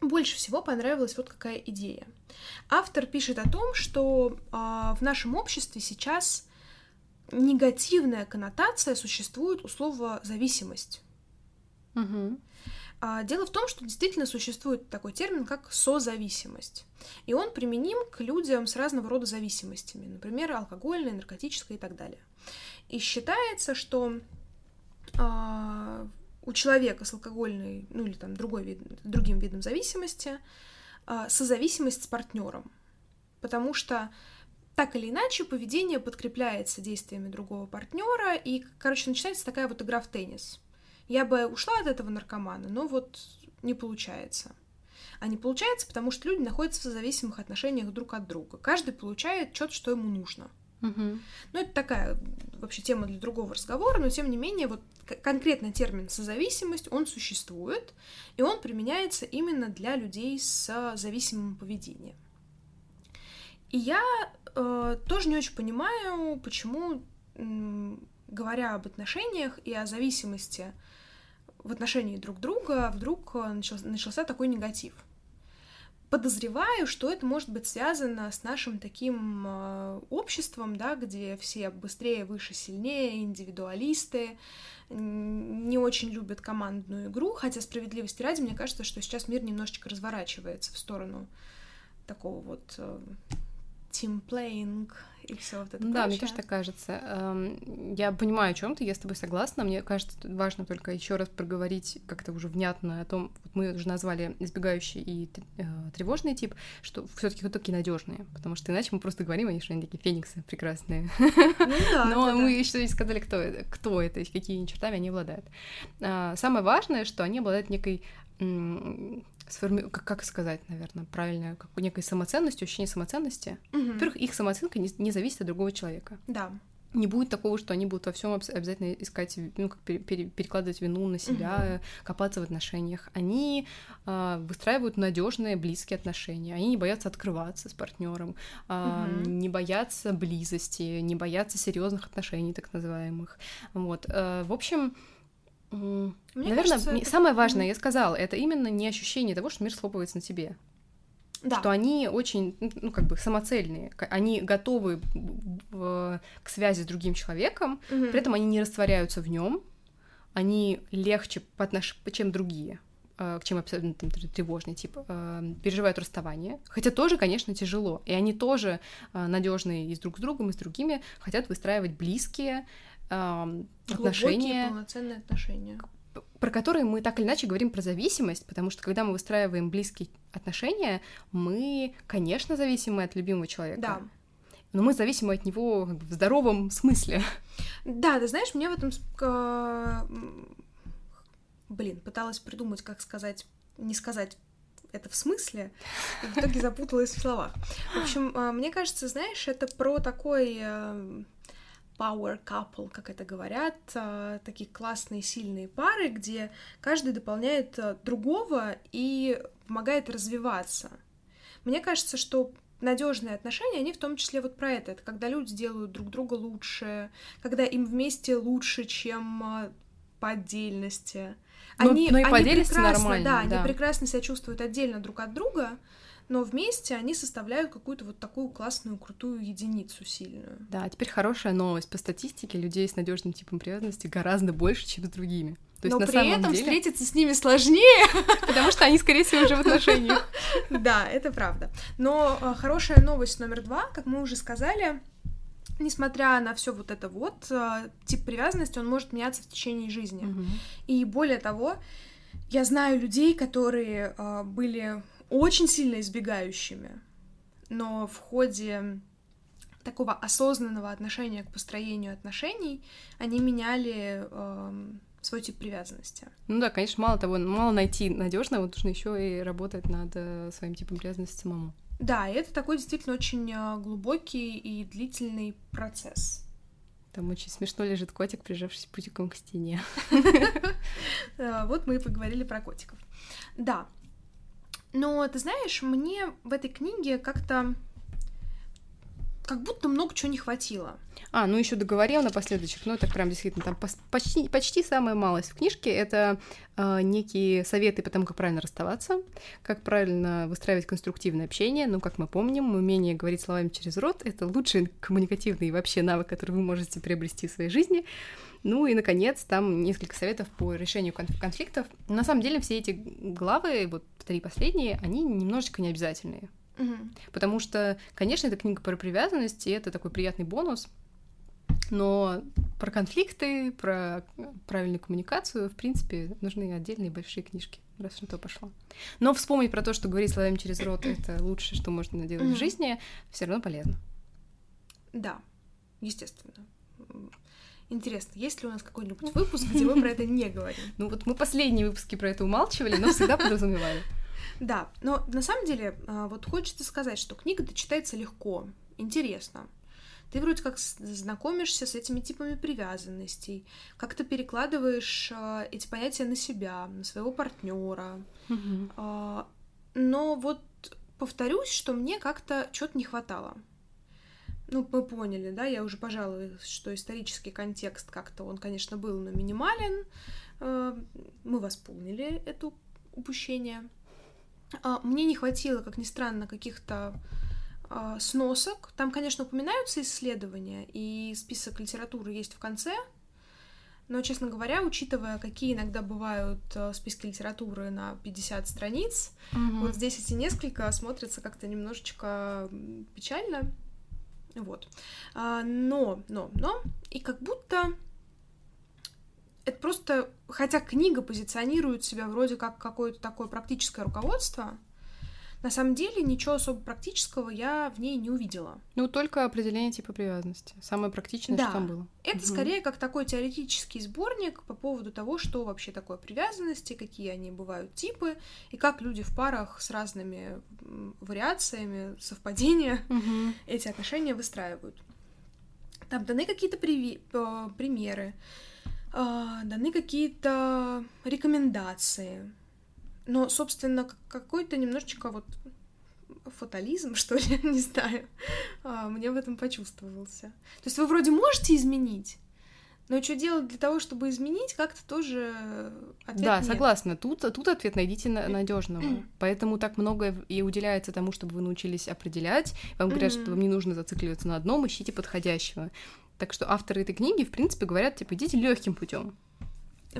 Speaker 1: больше всего понравилась вот какая идея. Автор пишет о том, что а, в нашем обществе сейчас негативная коннотация существует у слова зависимость.
Speaker 2: Угу.
Speaker 1: А, дело в том, что действительно существует такой термин, как созависимость. И он применим к людям с разного рода зависимостями, например, алкогольной, наркотической и так далее. И считается, что э, у человека с алкогольной, ну или там другой вид, другим видом зависимости, э, созависимость с партнером. Потому что так или иначе поведение подкрепляется действиями другого партнера, и, короче, начинается такая вот игра в теннис. Я бы ушла от этого наркомана, но вот не получается. А не получается, потому что люди находятся в зависимых отношениях друг от друга. Каждый получает что-то, что ему нужно.
Speaker 2: Угу.
Speaker 1: Ну, это такая вообще тема для другого разговора, но тем не менее, вот конкретно термин созависимость, он существует, и он применяется именно для людей с зависимым поведением. И я э, тоже не очень понимаю, почему, говоря об отношениях и о зависимости в отношении друг друга вдруг э, начался, начался такой негатив. Подозреваю, что это может быть связано с нашим таким э, обществом, да, где все быстрее, выше, сильнее, индивидуалисты, не очень любят командную игру, хотя справедливости ради, мне кажется, что сейчас мир немножечко разворачивается в сторону такого вот playing и все вот это.
Speaker 2: Да, прочее. мне тоже так кажется. Эм, я понимаю, о чем ты, я с тобой согласна. Мне кажется, важно только еще раз проговорить как-то уже внятно о том, вот мы уже назвали избегающий и э, тревожный тип, что все-таки вот такие надежные, потому что иначе мы просто говорим, они что они такие фениксы прекрасные.
Speaker 1: Ну, да,
Speaker 2: Но
Speaker 1: да,
Speaker 2: мы
Speaker 1: да.
Speaker 2: еще не сказали, кто это, кто это, какими чертами они обладают. А, самое важное, что они обладают некой сформи... как, как сказать, наверное, правильно, как некой самоценностью, ощущение самоценности.
Speaker 1: Угу.
Speaker 2: Во-первых, их самооценка не, не зависит от другого человека.
Speaker 1: Да.
Speaker 2: не будет такого, что они будут во всем обязательно искать, ну, как перекладывать вину на себя, mm-hmm. копаться в отношениях. Они э, выстраивают надежные, близкие отношения. Они не боятся открываться с партнером, э, mm-hmm. не боятся близости, не боятся серьезных отношений, так называемых. Вот. Э, в общем, мне наверное, кажется, это... самое важное, я сказала, это именно не ощущение того, что мир схлопывается на тебе да. что они очень, ну, как бы самоцельные, они готовы к связи с другим человеком, угу. при этом они не растворяются в нем, они легче по отнош... чем другие, э, чем абсолютно там, тревожный тип, э, переживают расставание. Хотя тоже, конечно, тяжело. И они тоже э, надежные и с друг с другом, и с другими, хотят выстраивать близкие отношения.
Speaker 1: Полноценные отношения
Speaker 2: про которые мы так или иначе говорим про зависимость, потому что когда мы выстраиваем близкие отношения, мы, конечно, зависимы от любимого человека.
Speaker 1: Да.
Speaker 2: Но мы зависимы от него в здоровом смысле.
Speaker 1: Да, ты знаешь, мне в этом... Блин, пыталась придумать, как сказать, не сказать это в смысле, и в итоге запуталась в словах. В общем, а, мне кажется, знаешь, это про такой э, power couple, как это говорят, а, такие классные, сильные пары, где каждый дополняет а, другого и помогает развиваться. Мне кажется, что надежные отношения, они в том числе вот про это. Это когда люди делают друг друга лучше, когда им вместе лучше, чем а, по отдельности.
Speaker 2: Они, но, но и по отдельности нормально.
Speaker 1: Да, да, они прекрасно себя чувствуют отдельно друг от друга, но вместе они составляют какую-то вот такую классную, крутую единицу сильную.
Speaker 2: Да, а теперь хорошая новость. По статистике людей с надежным типом привязанности гораздо больше, чем с другими.
Speaker 1: То есть, Но при этом деле... встретиться с ними сложнее,
Speaker 2: потому что они, скорее всего, уже в отношениях.
Speaker 1: Да, это правда. Но а, хорошая новость номер два, как мы уже сказали, несмотря на все вот это вот, а, тип привязанности, он может меняться в течение жизни. И более того, я знаю людей, которые а, были очень сильно избегающими, но в ходе такого осознанного отношения к построению отношений они меняли э, свой тип привязанности.
Speaker 2: Ну да, конечно, мало того, мало найти надежного, нужно еще и работать над э, своим типом привязанности самому.
Speaker 1: Да, и это такой действительно очень э, глубокий и длительный процесс.
Speaker 2: Там очень смешно лежит котик, прижавшись путиком к стене.
Speaker 1: Вот мы и поговорили про котиков. Да, но, ты знаешь, мне в этой книге как-то как будто много чего не хватило.
Speaker 2: А, ну еще договорил напоследочек, ну это прям действительно там почти, почти самая малость в книжке, это э, некие советы по тому, как правильно расставаться, как правильно выстраивать конструктивное общение, ну, как мы помним, умение говорить словами через рот — это лучший коммуникативный вообще навык, который вы можете приобрести в своей жизни. Ну и, наконец, там несколько советов по решению конфликтов. На самом деле все эти главы, вот три последние, они немножечко необязательные.
Speaker 1: Угу.
Speaker 2: Потому что, конечно, это книга про привязанность, и это такой приятный бонус, но про конфликты, про правильную коммуникацию, в принципе, нужны отдельные большие книжки, раз на то пошло. Но вспомнить про то, что говорить словами через рот, это лучшее, что можно делать mm в жизни, все равно полезно.
Speaker 1: Да, естественно. Интересно, есть ли у нас какой-нибудь выпуск, где мы про это не говорим?
Speaker 2: Ну вот мы последние выпуски про это умалчивали, но всегда подразумевали.
Speaker 1: Да, но на самом деле а, вот хочется сказать, что книга-то читается легко, интересно. Ты вроде как знакомишься с этими типами привязанностей, как-то перекладываешь э, эти понятия на себя, на своего партнера. Э, но вот повторюсь, что мне как-то чего-то не хватало ну, мы поняли, да, я уже пожаловалась, что исторический контекст как-то он, конечно, был, но минимален. Мы восполнили это упущение. А, мне не хватило, как ни странно, каких-то а, сносок. Там, конечно, упоминаются исследования, и список литературы есть в конце. Но, честно говоря, учитывая, какие иногда бывают э, списки литературы на 50 страниц,
Speaker 2: угу.
Speaker 1: вот здесь эти несколько смотрятся как-то немножечко печально. Вот. А, но, но, но, и как будто это просто, хотя книга позиционирует себя вроде как какое-то такое практическое руководство, на самом деле ничего особо практического я в ней не увидела.
Speaker 2: Ну, только определение типа привязанности. Самое практичное, да. что там было.
Speaker 1: Это угу. скорее как такой теоретический сборник по поводу того, что вообще такое привязанности, какие они бывают типы, и как люди в парах с разными вариациями, совпадения
Speaker 2: угу.
Speaker 1: эти отношения выстраивают. Там даны какие-то приви- э, примеры, даны какие-то рекомендации. Но, собственно, какой-то немножечко вот фатализм, что ли, не знаю, а, мне в этом почувствовался. То есть вы вроде можете изменить, но что делать для того, чтобы изменить, как-то тоже
Speaker 2: ответ Да, нет. согласна. Тут, тут ответ найдите на, надежного. Поэтому так много и уделяется тому, чтобы вы научились определять. Вам говорят, что вам не нужно зацикливаться на одном, ищите подходящего. Так что авторы этой книги, в принципе, говорят, типа, идите легким путем.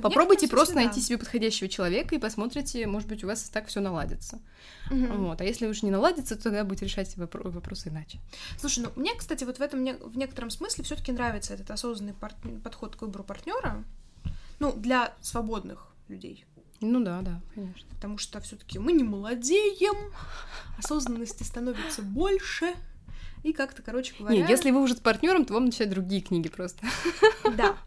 Speaker 2: Попробуйте просто да. найти себе подходящего человека и посмотрите, может быть, у вас так все наладится. Угу. Вот. А если уж не наладится, то тогда будете решать вопро- вопросы иначе.
Speaker 1: Слушай, ну мне, кстати, вот в этом в некотором смысле все-таки нравится этот осознанный пар- подход к выбору партнера. Ну, для свободных людей.
Speaker 2: Ну да, да, конечно.
Speaker 1: Потому что все-таки мы не молодеем, осознанности становится больше. И как-то, короче говоря...
Speaker 2: Не, если вы уже с партнером, то вам начать другие книги просто.
Speaker 1: Да.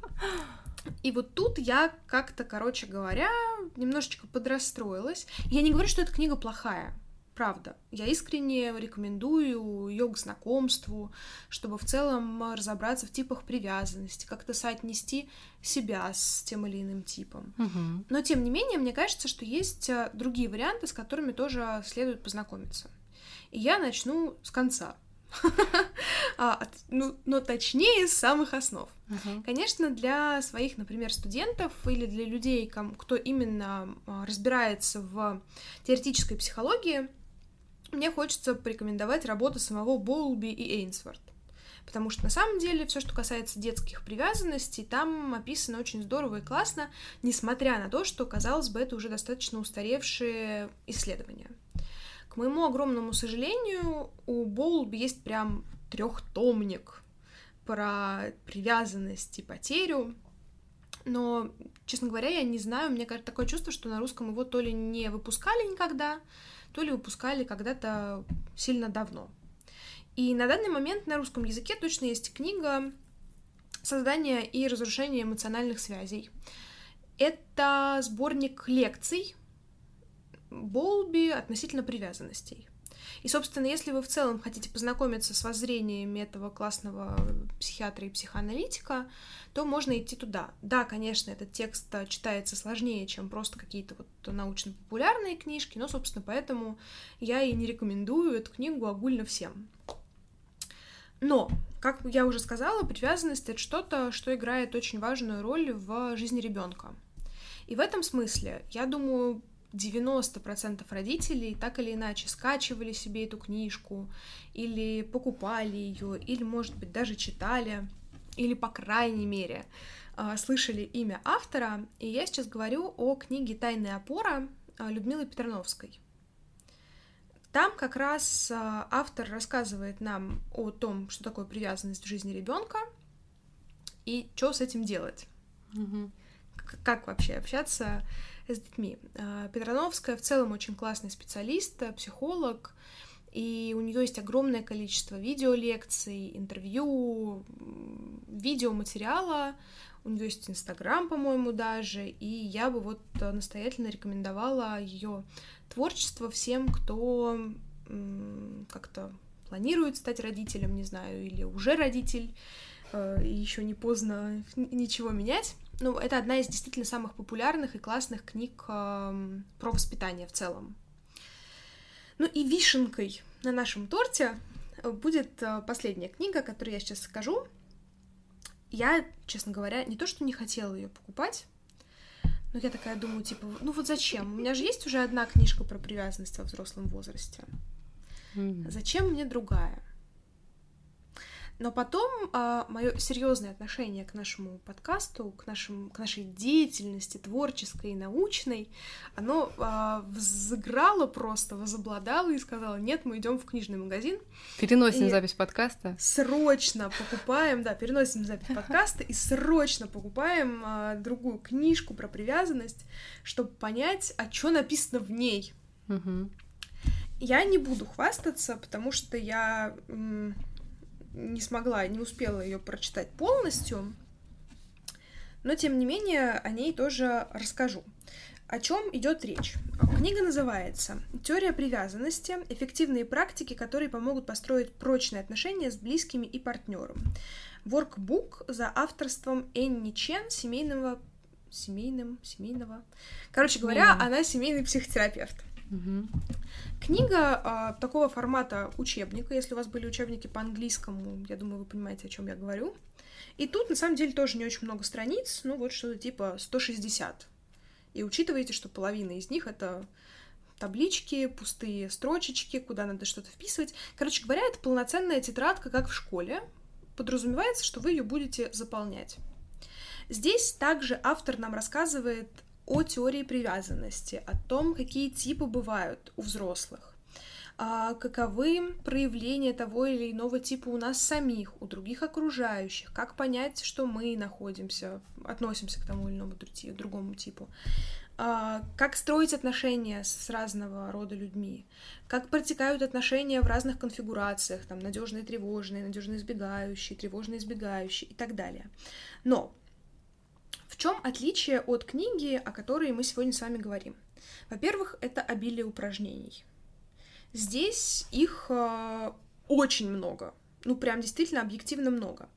Speaker 1: И вот тут я как-то, короче говоря, немножечко подрастроилась. Я не говорю, что эта книга плохая, правда. Я искренне рекомендую ее к знакомству, чтобы в целом разобраться в типах привязанности, как-то соотнести себя с тем или иным типом.
Speaker 2: Угу.
Speaker 1: Но тем не менее, мне кажется, что есть э, другие варианты, с которыми тоже следует познакомиться. И я начну с конца. А, ну, но точнее с самых основ.
Speaker 2: Uh-huh.
Speaker 1: Конечно, для своих, например, студентов или для людей, кто именно а, разбирается в теоретической психологии, мне хочется порекомендовать работу самого Боулби и Эйнсворт. Потому что на самом деле все, что касается детских привязанностей, там описано очень здорово и классно, несмотря на то, что, казалось бы, это уже достаточно устаревшие исследования. К моему огромному сожалению, у Боулби есть прям трехтомник про привязанность и потерю. Но, честно говоря, я не знаю, мне кажется, такое чувство, что на русском его то ли не выпускали никогда, то ли выпускали когда-то сильно давно. И на данный момент на русском языке точно есть книга «Создание и разрушение эмоциональных связей». Это сборник лекций Болби относительно привязанностей. И, собственно, если вы в целом хотите познакомиться с воззрениями этого классного психиатра и психоаналитика, то можно идти туда. Да, конечно, этот текст читается сложнее, чем просто какие-то вот научно-популярные книжки, но, собственно, поэтому я и не рекомендую эту книгу огульно всем. Но, как я уже сказала, привязанность — это что-то, что играет очень важную роль в жизни ребенка. И в этом смысле, я думаю, 90% родителей так или иначе скачивали себе эту книжку, или покупали ее, или, может быть, даже читали, или, по крайней мере, а, слышали имя автора. И я сейчас говорю о книге «Тайная опора» Людмилы Петрановской. Там как раз а, автор рассказывает нам о том, что такое привязанность в жизни ребенка и что с этим делать.
Speaker 2: Mm-hmm.
Speaker 1: Как вообще общаться с детьми. А, Петрановская в целом очень классный специалист, э, психолог, и у нее есть огромное количество видеолекций, интервью, видеоматериала, у нее есть Инстаграм, по-моему, даже, и я бы вот э, настоятельно рекомендовала ее творчество всем, кто как-то планирует стать родителем, не знаю, или уже родитель, э, и еще не поздно ничего менять. Ну, это одна из действительно самых популярных и классных книг э, про воспитание в целом. Ну и вишенкой на нашем торте будет э, последняя книга, которую я сейчас скажу. Я, честно говоря, не то что не хотела ее покупать, но я такая думаю, типа, ну вот зачем? У меня же есть уже одна книжка про привязанность во взрослом возрасте. Зачем мне другая? Но потом а, мое серьезное отношение к нашему подкасту, к, нашему, к нашей деятельности творческой и научной, оно а, взыграло просто, возобладало и сказала, нет, мы идем в книжный магазин.
Speaker 2: Переносим и запись подкаста.
Speaker 1: Срочно покупаем, да, переносим запись подкаста и срочно покупаем а, другую книжку про привязанность, чтобы понять, а что написано в ней.
Speaker 2: Угу.
Speaker 1: Я не буду хвастаться, потому что я не смогла, не успела ее прочитать полностью, но тем не менее о ней тоже расскажу. О чем идет речь? Книга называется «Теория привязанности. Эффективные практики, которые помогут построить прочные отношения с близкими и партнером». воркбук за авторством Энни Чен, семейного семейным, семейного. Короче говоря, Семейным. она семейный психотерапевт. Угу. Книга э, такого формата учебника, если у вас были учебники по английскому, я думаю, вы понимаете, о чем я говорю. И тут, на самом деле, тоже не очень много страниц, ну вот что-то типа 160. И учитывайте, что половина из них — это таблички, пустые строчечки, куда надо что-то вписывать. Короче говоря, это полноценная тетрадка, как в школе. Подразумевается, что вы ее будете заполнять. Здесь также автор нам рассказывает о теории привязанности, о том, какие типы бывают у взрослых, а каковы проявления того или иного типа у нас самих, у других окружающих, как понять, что мы находимся, относимся к тому или иному другому типу, а, как строить отношения с разного рода людьми, как протекают отношения в разных конфигурациях, там надежные, тревожные, надежно избегающие, тревожно избегающие и так далее. Но чем отличие от книги, о которой мы сегодня с вами говорим? Во-первых, это обилие упражнений. Здесь их э, очень много, ну прям действительно объективно много.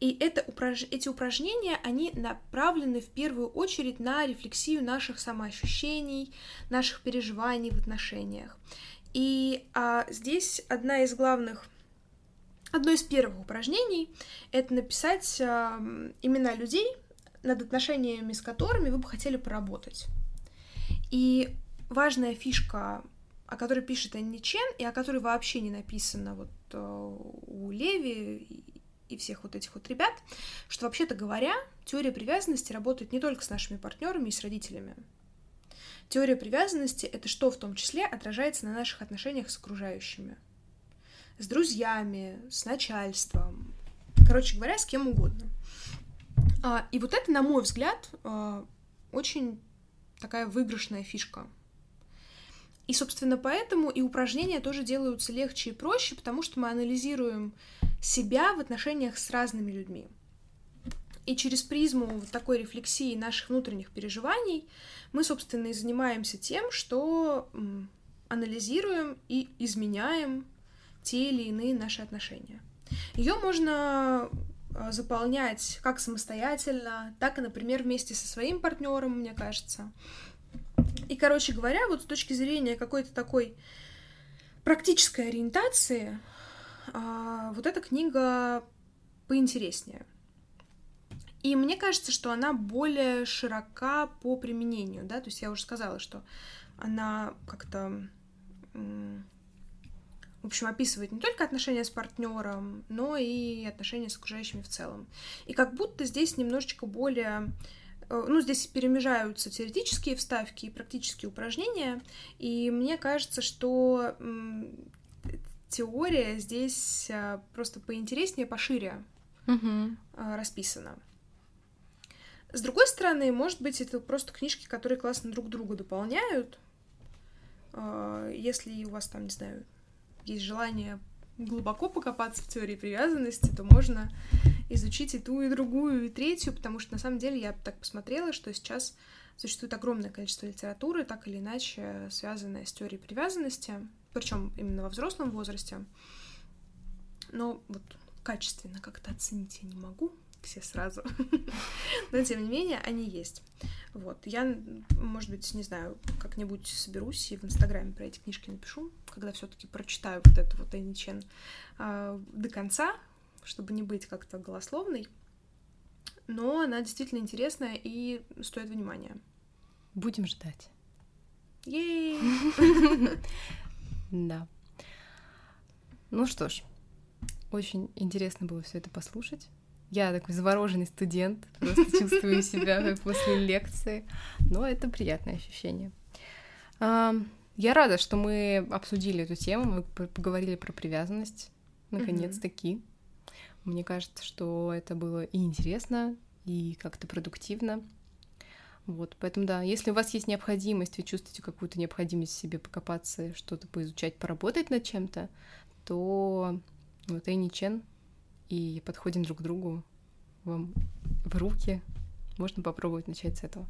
Speaker 1: И это упраж... эти упражнения, они направлены в первую очередь на рефлексию наших самоощущений, наших переживаний в отношениях. И а, здесь одна из главных Одно из первых упражнений — это написать э, имена людей, над отношениями с которыми вы бы хотели поработать. И важная фишка, о которой пишет Анни Чен, и о которой вообще не написано вот э, у Леви и всех вот этих вот ребят, что вообще-то говоря, теория привязанности работает не только с нашими партнерами и с родителями. Теория привязанности — это что в том числе отражается на наших отношениях с окружающими. С друзьями, с начальством, короче говоря, с кем угодно. А, и вот это, на мой взгляд, а, очень такая выигрышная фишка. И, собственно, поэтому и упражнения тоже делаются легче и проще, потому что мы анализируем себя в отношениях с разными людьми. И через призму вот такой рефлексии наших внутренних переживаний мы, собственно, и занимаемся тем, что анализируем и изменяем те или иные наши отношения. Ее можно заполнять как самостоятельно, так и, например, вместе со своим партнером, мне кажется. И, короче говоря, вот с точки зрения какой-то такой практической ориентации, а, вот эта книга поинтереснее. И мне кажется, что она более широка по применению, да, то есть я уже сказала, что она как-то в общем, описывает не только отношения с партнером, но и отношения с окружающими в целом. И как будто здесь немножечко более э, ну, здесь перемежаются теоретические вставки и практические упражнения, и мне кажется, что теория здесь э, просто поинтереснее, пошире угу. расписана. С другой стороны, может быть, это просто книжки, которые классно друг друга дополняют. Если у вас там, не знаю, есть желание глубоко покопаться в теории привязанности, то можно изучить и ту, и другую, и третью, потому что на самом деле я так посмотрела, что сейчас существует огромное количество литературы, так или иначе связанное с теорией привязанности, причем именно во взрослом возрасте. Но вот качественно как-то оценить я не могу все сразу. Но, тем не менее, они есть. Вот. Я, может быть, не знаю, как-нибудь соберусь и в Инстаграме про эти книжки напишу, когда все таки прочитаю вот эту вот Энни Чен э, до конца, чтобы не быть как-то голословной. Но она действительно интересная и стоит внимания.
Speaker 2: Будем ждать.
Speaker 1: Ей!
Speaker 2: Да. Ну что ж, очень интересно было все это послушать. Я такой завороженный студент, просто чувствую себя после лекции, но это приятное ощущение. Я рада, что мы обсудили эту тему, мы поговорили про привязанность, наконец-таки. Мне кажется, что это было и интересно, и как-то продуктивно. Вот, поэтому да, если у вас есть необходимость, вы чувствуете какую-то необходимость в себе покопаться, что-то поизучать, поработать над чем-то, то вот Эйни Чен и подходим друг к другу вам в руки. Можно попробовать начать с этого.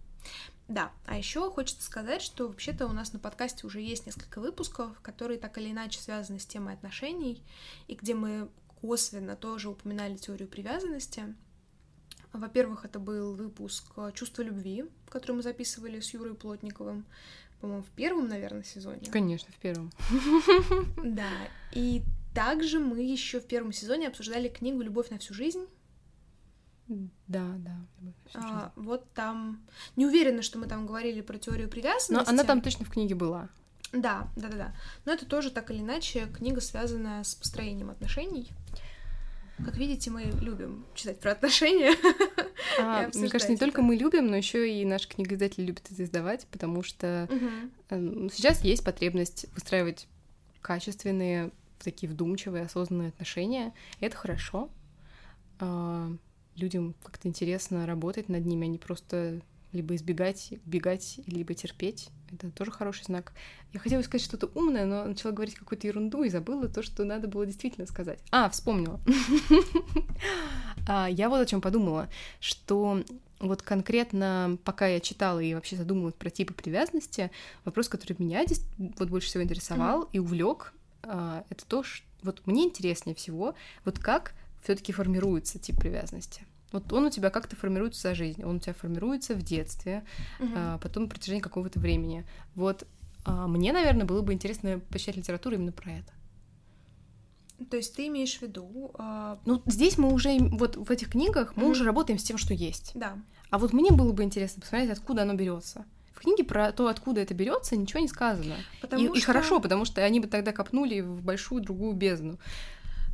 Speaker 1: Да, а еще хочется сказать, что вообще-то у нас на подкасте уже есть несколько выпусков, которые так или иначе связаны с темой отношений, и где мы косвенно тоже упоминали теорию привязанности. Во-первых, это был выпуск «Чувство любви», который мы записывали с Юрой Плотниковым, по-моему, в первом, наверное, сезоне.
Speaker 2: Конечно, в первом.
Speaker 1: Да, и также мы еще в первом сезоне обсуждали книгу «Любовь на всю жизнь».
Speaker 2: Да, да.
Speaker 1: А, вот там... Не уверена, что мы там говорили про теорию привязанности.
Speaker 2: Но она там точно в книге была.
Speaker 1: Да, да, да, да. Но это тоже так или иначе книга, связанная с построением отношений. Как видите, мы любим читать про отношения.
Speaker 2: А, мне кажется, не только мы любим, но еще и наш книгоиздатель любит это издавать, потому что угу. сейчас есть потребность выстраивать качественные, такие вдумчивые, осознанные отношения. И это хорошо. А, людям как-то интересно работать над ними, а не просто либо избегать, бегать, либо терпеть. Это тоже хороший знак. Я хотела сказать что-то умное, но начала говорить какую-то ерунду и забыла то, что надо было действительно сказать. А, вспомнила. А, я вот о чем подумала, что вот конкретно, пока я читала и вообще задумывалась про типы привязанности, вопрос, который меня здесь вот больше всего интересовал и увлек, а, это то, что вот мне интереснее всего, вот как все-таки формируется тип привязанности. Вот он у тебя как-то формируется за жизнь, он у тебя формируется в детстве, угу. а, потом на протяжении какого-то времени. Вот а, мне, наверное, было бы интересно почитать литературу именно про это.
Speaker 1: То есть ты имеешь в виду? А...
Speaker 2: Ну, здесь мы уже, вот в этих книгах мы mm уже работаем с тем, что есть.
Speaker 1: Да.
Speaker 2: А вот мне было бы интересно посмотреть, откуда оно берется. Книге про то, откуда это берется, ничего не сказано. Потому и, что... и хорошо, потому что они бы тогда копнули в большую другую бездну.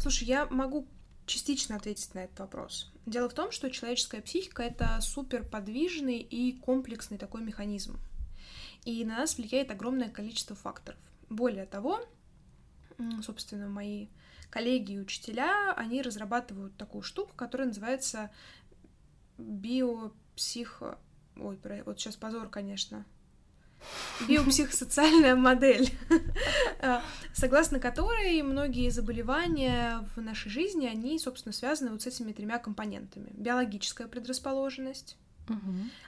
Speaker 1: Слушай, я могу частично ответить на этот вопрос. Дело в том, что человеческая психика — это супер подвижный и комплексный такой механизм. И на нас влияет огромное количество факторов. Более того, собственно, мои коллеги и учителя, они разрабатывают такую штуку, которая называется биопсихо... Ой, вот сейчас позор, конечно. Биопсихосоциальная модель, а, согласно которой многие заболевания в нашей жизни, они, собственно, связаны вот с этими тремя компонентами. Биологическая предрасположенность,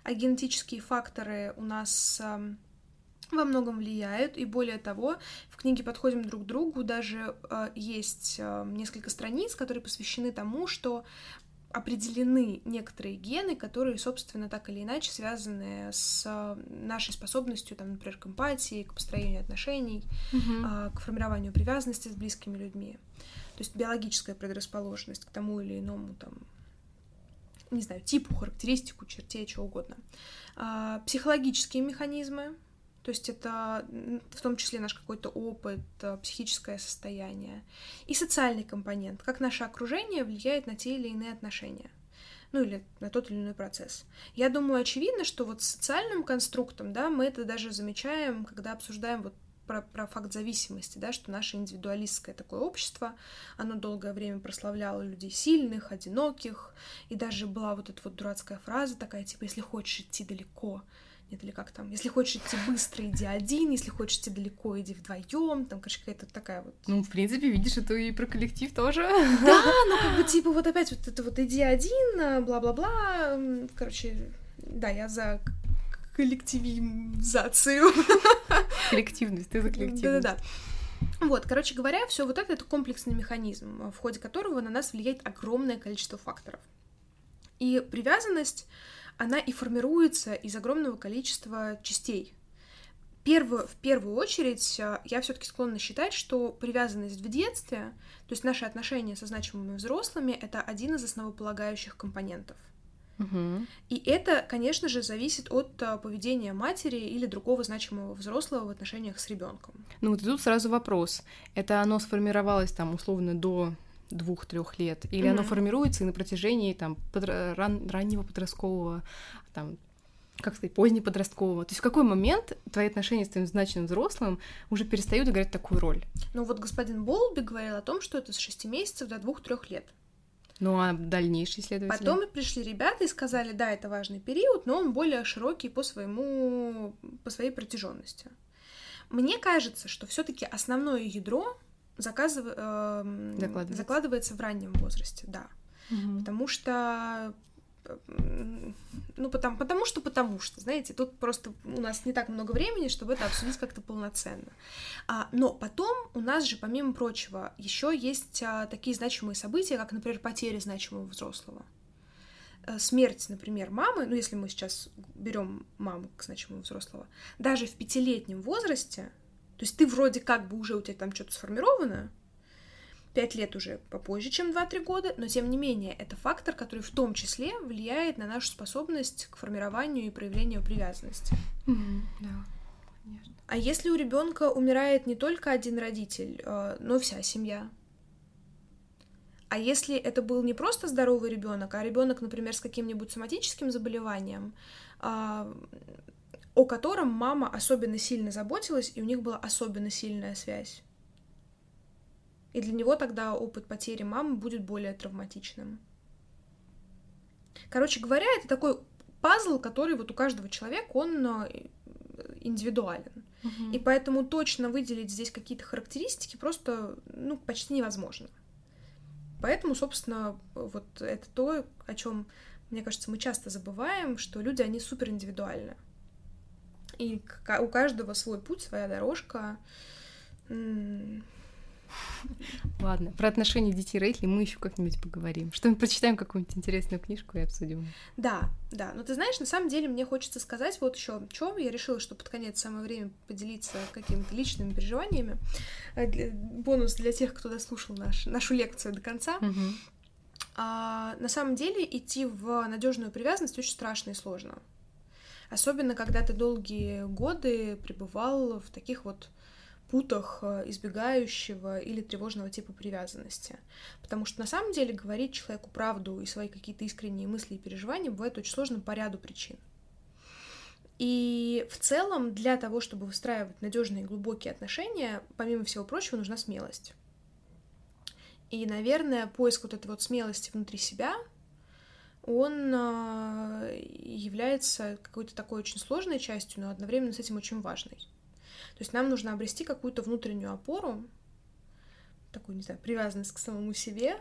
Speaker 1: а генетические факторы у нас во многом влияют, и более того, в книге «Подходим друг к другу» даже э, есть э, несколько страниц, которые посвящены тому, что определены некоторые гены, которые, собственно, так или иначе связаны с э, нашей способностью, там, например, к эмпатии, к построению отношений, mm-hmm. к формированию привязанности с близкими людьми. То есть биологическая предрасположенность к тому или иному, там, не знаю, типу, характеристику, черте, чего угодно. А, психологические механизмы, то есть это в том числе наш какой-то опыт, э, психическое состояние. И социальный компонент, как наше окружение влияет на те или иные отношения. Ну или на тот или иной процесс. Я думаю, очевидно, что вот с социальным конструктом, да, мы это даже замечаем, когда обсуждаем вот про, про факт зависимости, да, что наше индивидуалистское такое общество, оно долгое время прославляло людей сильных, одиноких, и даже была вот эта вот дурацкая фраза такая, типа, если хочешь идти далеко, нет, или как там, если хочешь идти быстро, иди один, если хочешь идти далеко, иди вдвоем, там, короче, какая-то такая вот...
Speaker 2: Ну, в принципе, видишь, это и про коллектив тоже.
Speaker 1: Да, ну, как бы, типа, вот опять вот это вот иди один, а, бла-бла-бла, короче, да, я за коллективизацию.
Speaker 2: Коллективность, ты за коллективность.
Speaker 1: Да-да-да. Вот, короче говоря, все вот это это комплексный механизм, в ходе которого на нас влияет огромное количество факторов. И привязанность она и формируется из огромного количества частей. Первую, в первую очередь, э, я все-таки склонна считать, что привязанность в детстве, то есть наши отношения со значимыми взрослыми, это один из основополагающих компонентов.
Speaker 2: Угу.
Speaker 1: И это, конечно же, зависит от э, поведения матери или другого значимого взрослого в отношениях с ребенком.
Speaker 2: Ну вот тут сразу вопрос. Это оно сформировалось там условно до двух-трех лет, или mm-hmm. оно формируется и на протяжении там подра- ран- раннего подросткового, там, как сказать, позднеподросткового. То есть в какой момент твои отношения с твоим значимым взрослым уже перестают играть такую роль?
Speaker 1: Ну вот господин Болби говорил о том, что это с шести месяцев до двух-трех лет.
Speaker 2: Ну а дальнейшие исследователи?
Speaker 1: Потом пришли ребята и сказали, да, это важный период, но он более широкий по своему, по своей протяженности. Мне кажется, что все-таки основное ядро заказыв... э, закладывается. закладывается в раннем возрасте, да.
Speaker 2: Угу.
Speaker 1: Потому что ну, потому, потому что, потому что, знаете, тут просто у нас не так много времени, чтобы это обсудить как-то полноценно. А, но потом у нас же, помимо прочего, еще есть а, такие значимые события, как, например, потеря значимого взрослого. А, смерть, например, мамы, ну, если мы сейчас берем маму к значимому взрослого, даже в пятилетнем возрасте, то есть ты вроде как бы уже у тебя там что-то сформировано, 5 лет уже попозже, чем 2-3 года, но тем не менее это фактор, который в том числе влияет на нашу способность к формированию и проявлению привязанности.
Speaker 2: Mm-hmm, да, конечно.
Speaker 1: А если у ребенка умирает не только один родитель, э, но вся семья? А если это был не просто здоровый ребенок, а ребенок, например, с каким-нибудь соматическим заболеванием, а, о котором мама особенно сильно заботилась, и у них была особенно сильная связь? И для него тогда опыт потери мамы будет более травматичным. Короче говоря, это такой пазл, который вот у каждого человека, он э, индивидуален.
Speaker 2: Мгм.
Speaker 1: И поэтому точно выделить здесь какие-то характеристики просто, ну, почти невозможно. Поэтому, собственно, вот это то, о чем, мне кажется, мы часто забываем, что люди, они супер индивидуальны. И у каждого свой путь, своя дорожка.
Speaker 2: Ладно, про отношения детей и родителей мы еще как-нибудь поговорим. Что мы прочитаем какую-нибудь интересную книжку и обсудим.
Speaker 1: Да, да. Но ты знаешь, на самом деле мне хочется сказать вот еще, что я решила, что под конец самое время поделиться какими-то личными переживаниями. Э, Бонус для тех, кто дослушал наш, нашу лекцию до конца.
Speaker 2: Мгм.
Speaker 1: А, на самом деле идти в надежную привязанность очень страшно и сложно. Особенно, когда ты долгие годы пребывал в таких вот путах э, избегающего или тревожного типа привязанности. Потому что на самом деле говорить человеку правду и свои какие-то искренние мысли и переживания бывает очень сложно по ряду причин. И в целом для того, чтобы выстраивать надежные и глубокие отношения, помимо всего прочего, нужна смелость. И, наверное, поиск вот этой вот смелости внутри себя, он а, является какой-то такой очень сложной частью, но одновременно с этим очень важной. То есть нам нужно обрести какую-то внутреннюю опору, такую, не знаю, привязанность к самому себе,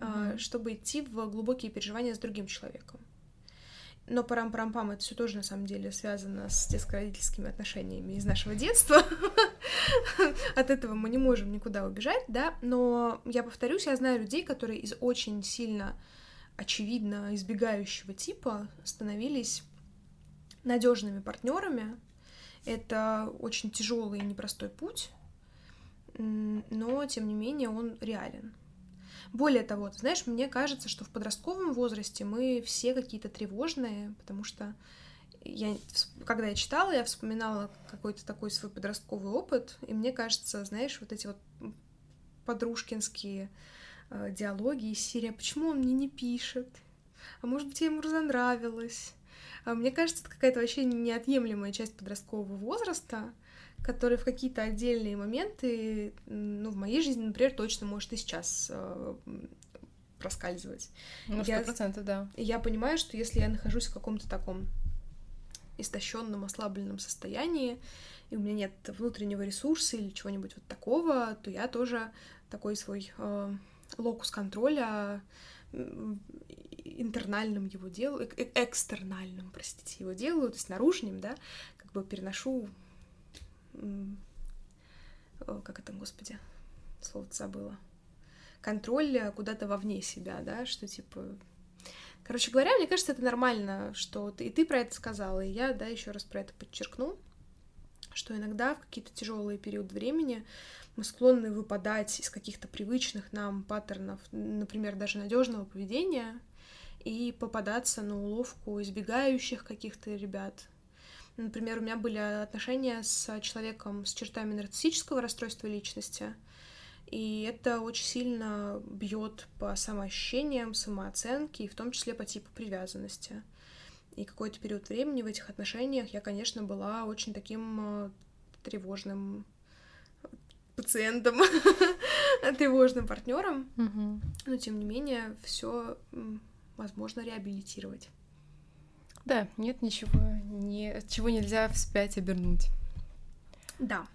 Speaker 2: Мгм.
Speaker 1: чтобы идти в глубокие переживания с другим человеком. Но парам-парам-пам это все тоже на самом деле связано с детско-родительскими отношениями из нашего детства. От этого мы не можем никуда убежать, да. Но я повторюсь, я знаю людей, которые из очень сильно очевидно избегающего типа становились надежными партнерами. Это очень тяжелый и непростой путь, но тем не менее он реален. Более того, ты знаешь, мне кажется, что в подростковом возрасте мы все какие-то тревожные, потому что я, когда я читала, я вспоминала какой-то такой свой подростковый опыт, и мне кажется, знаешь, вот эти вот подружкинские диалоги из серии «А «Почему он мне не пишет?» А может быть, я ему разонравилась? А Мне кажется, это какая-то вообще неотъемлемая часть подросткового возраста, который в какие-то отдельные моменты, ну, в моей жизни, например, точно может и сейчас э, проскальзывать.
Speaker 2: Ну, сто процентов, да.
Speaker 1: Я понимаю, что если я нахожусь в каком-то таком истощенном, ослабленном состоянии, и у меня нет внутреннего ресурса или чего-нибудь вот такого, то я тоже такой свой э, локус контроля интернальным его делаю, эк- эк- экстернальным, простите, его делаю, то есть наружным, да, как бы переношу, э, как это, господи, слово забыла, контроль э, куда-то вовне себя, да, что типа Короче говоря, мне кажется, это нормально, что ты, и ты про это сказала, и я, да, еще раз про это подчеркну, что иногда в какие-то тяжелые периоды времени мы склонны выпадать из каких-то привычных нам паттернов, например, даже надежного поведения, и попадаться на уловку избегающих каких-то ребят. Например, у меня были отношения с человеком с чертами нарциссического расстройства личности, и это очень сильно бьет по самоощущениям, самооценке, и в том числе по типу привязанности. И какой-то период времени в этих отношениях я, конечно, была очень таким э, тревожным пациентом, тревожным партнером, но тем не менее все возможно реабилитировать.
Speaker 2: Да, нет ничего, не, чего нельзя вспять обернуть.
Speaker 1: Да.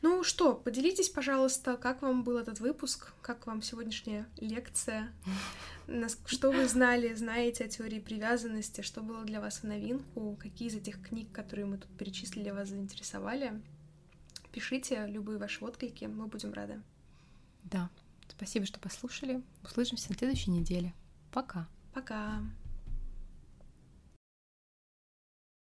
Speaker 1: Ну что, поделитесь, пожалуйста, как вам был этот выпуск, как вам сегодняшняя лекция. что вы знали, знаете о теории привязанности, что было для вас в новинку, какие из этих книг, которые мы тут перечислили, вас заинтересовали. Пишите любые ваши отклики, мы будем рады.
Speaker 2: Да, спасибо, что послушали. Услышимся на следующей неделе. Пока.
Speaker 1: Пока.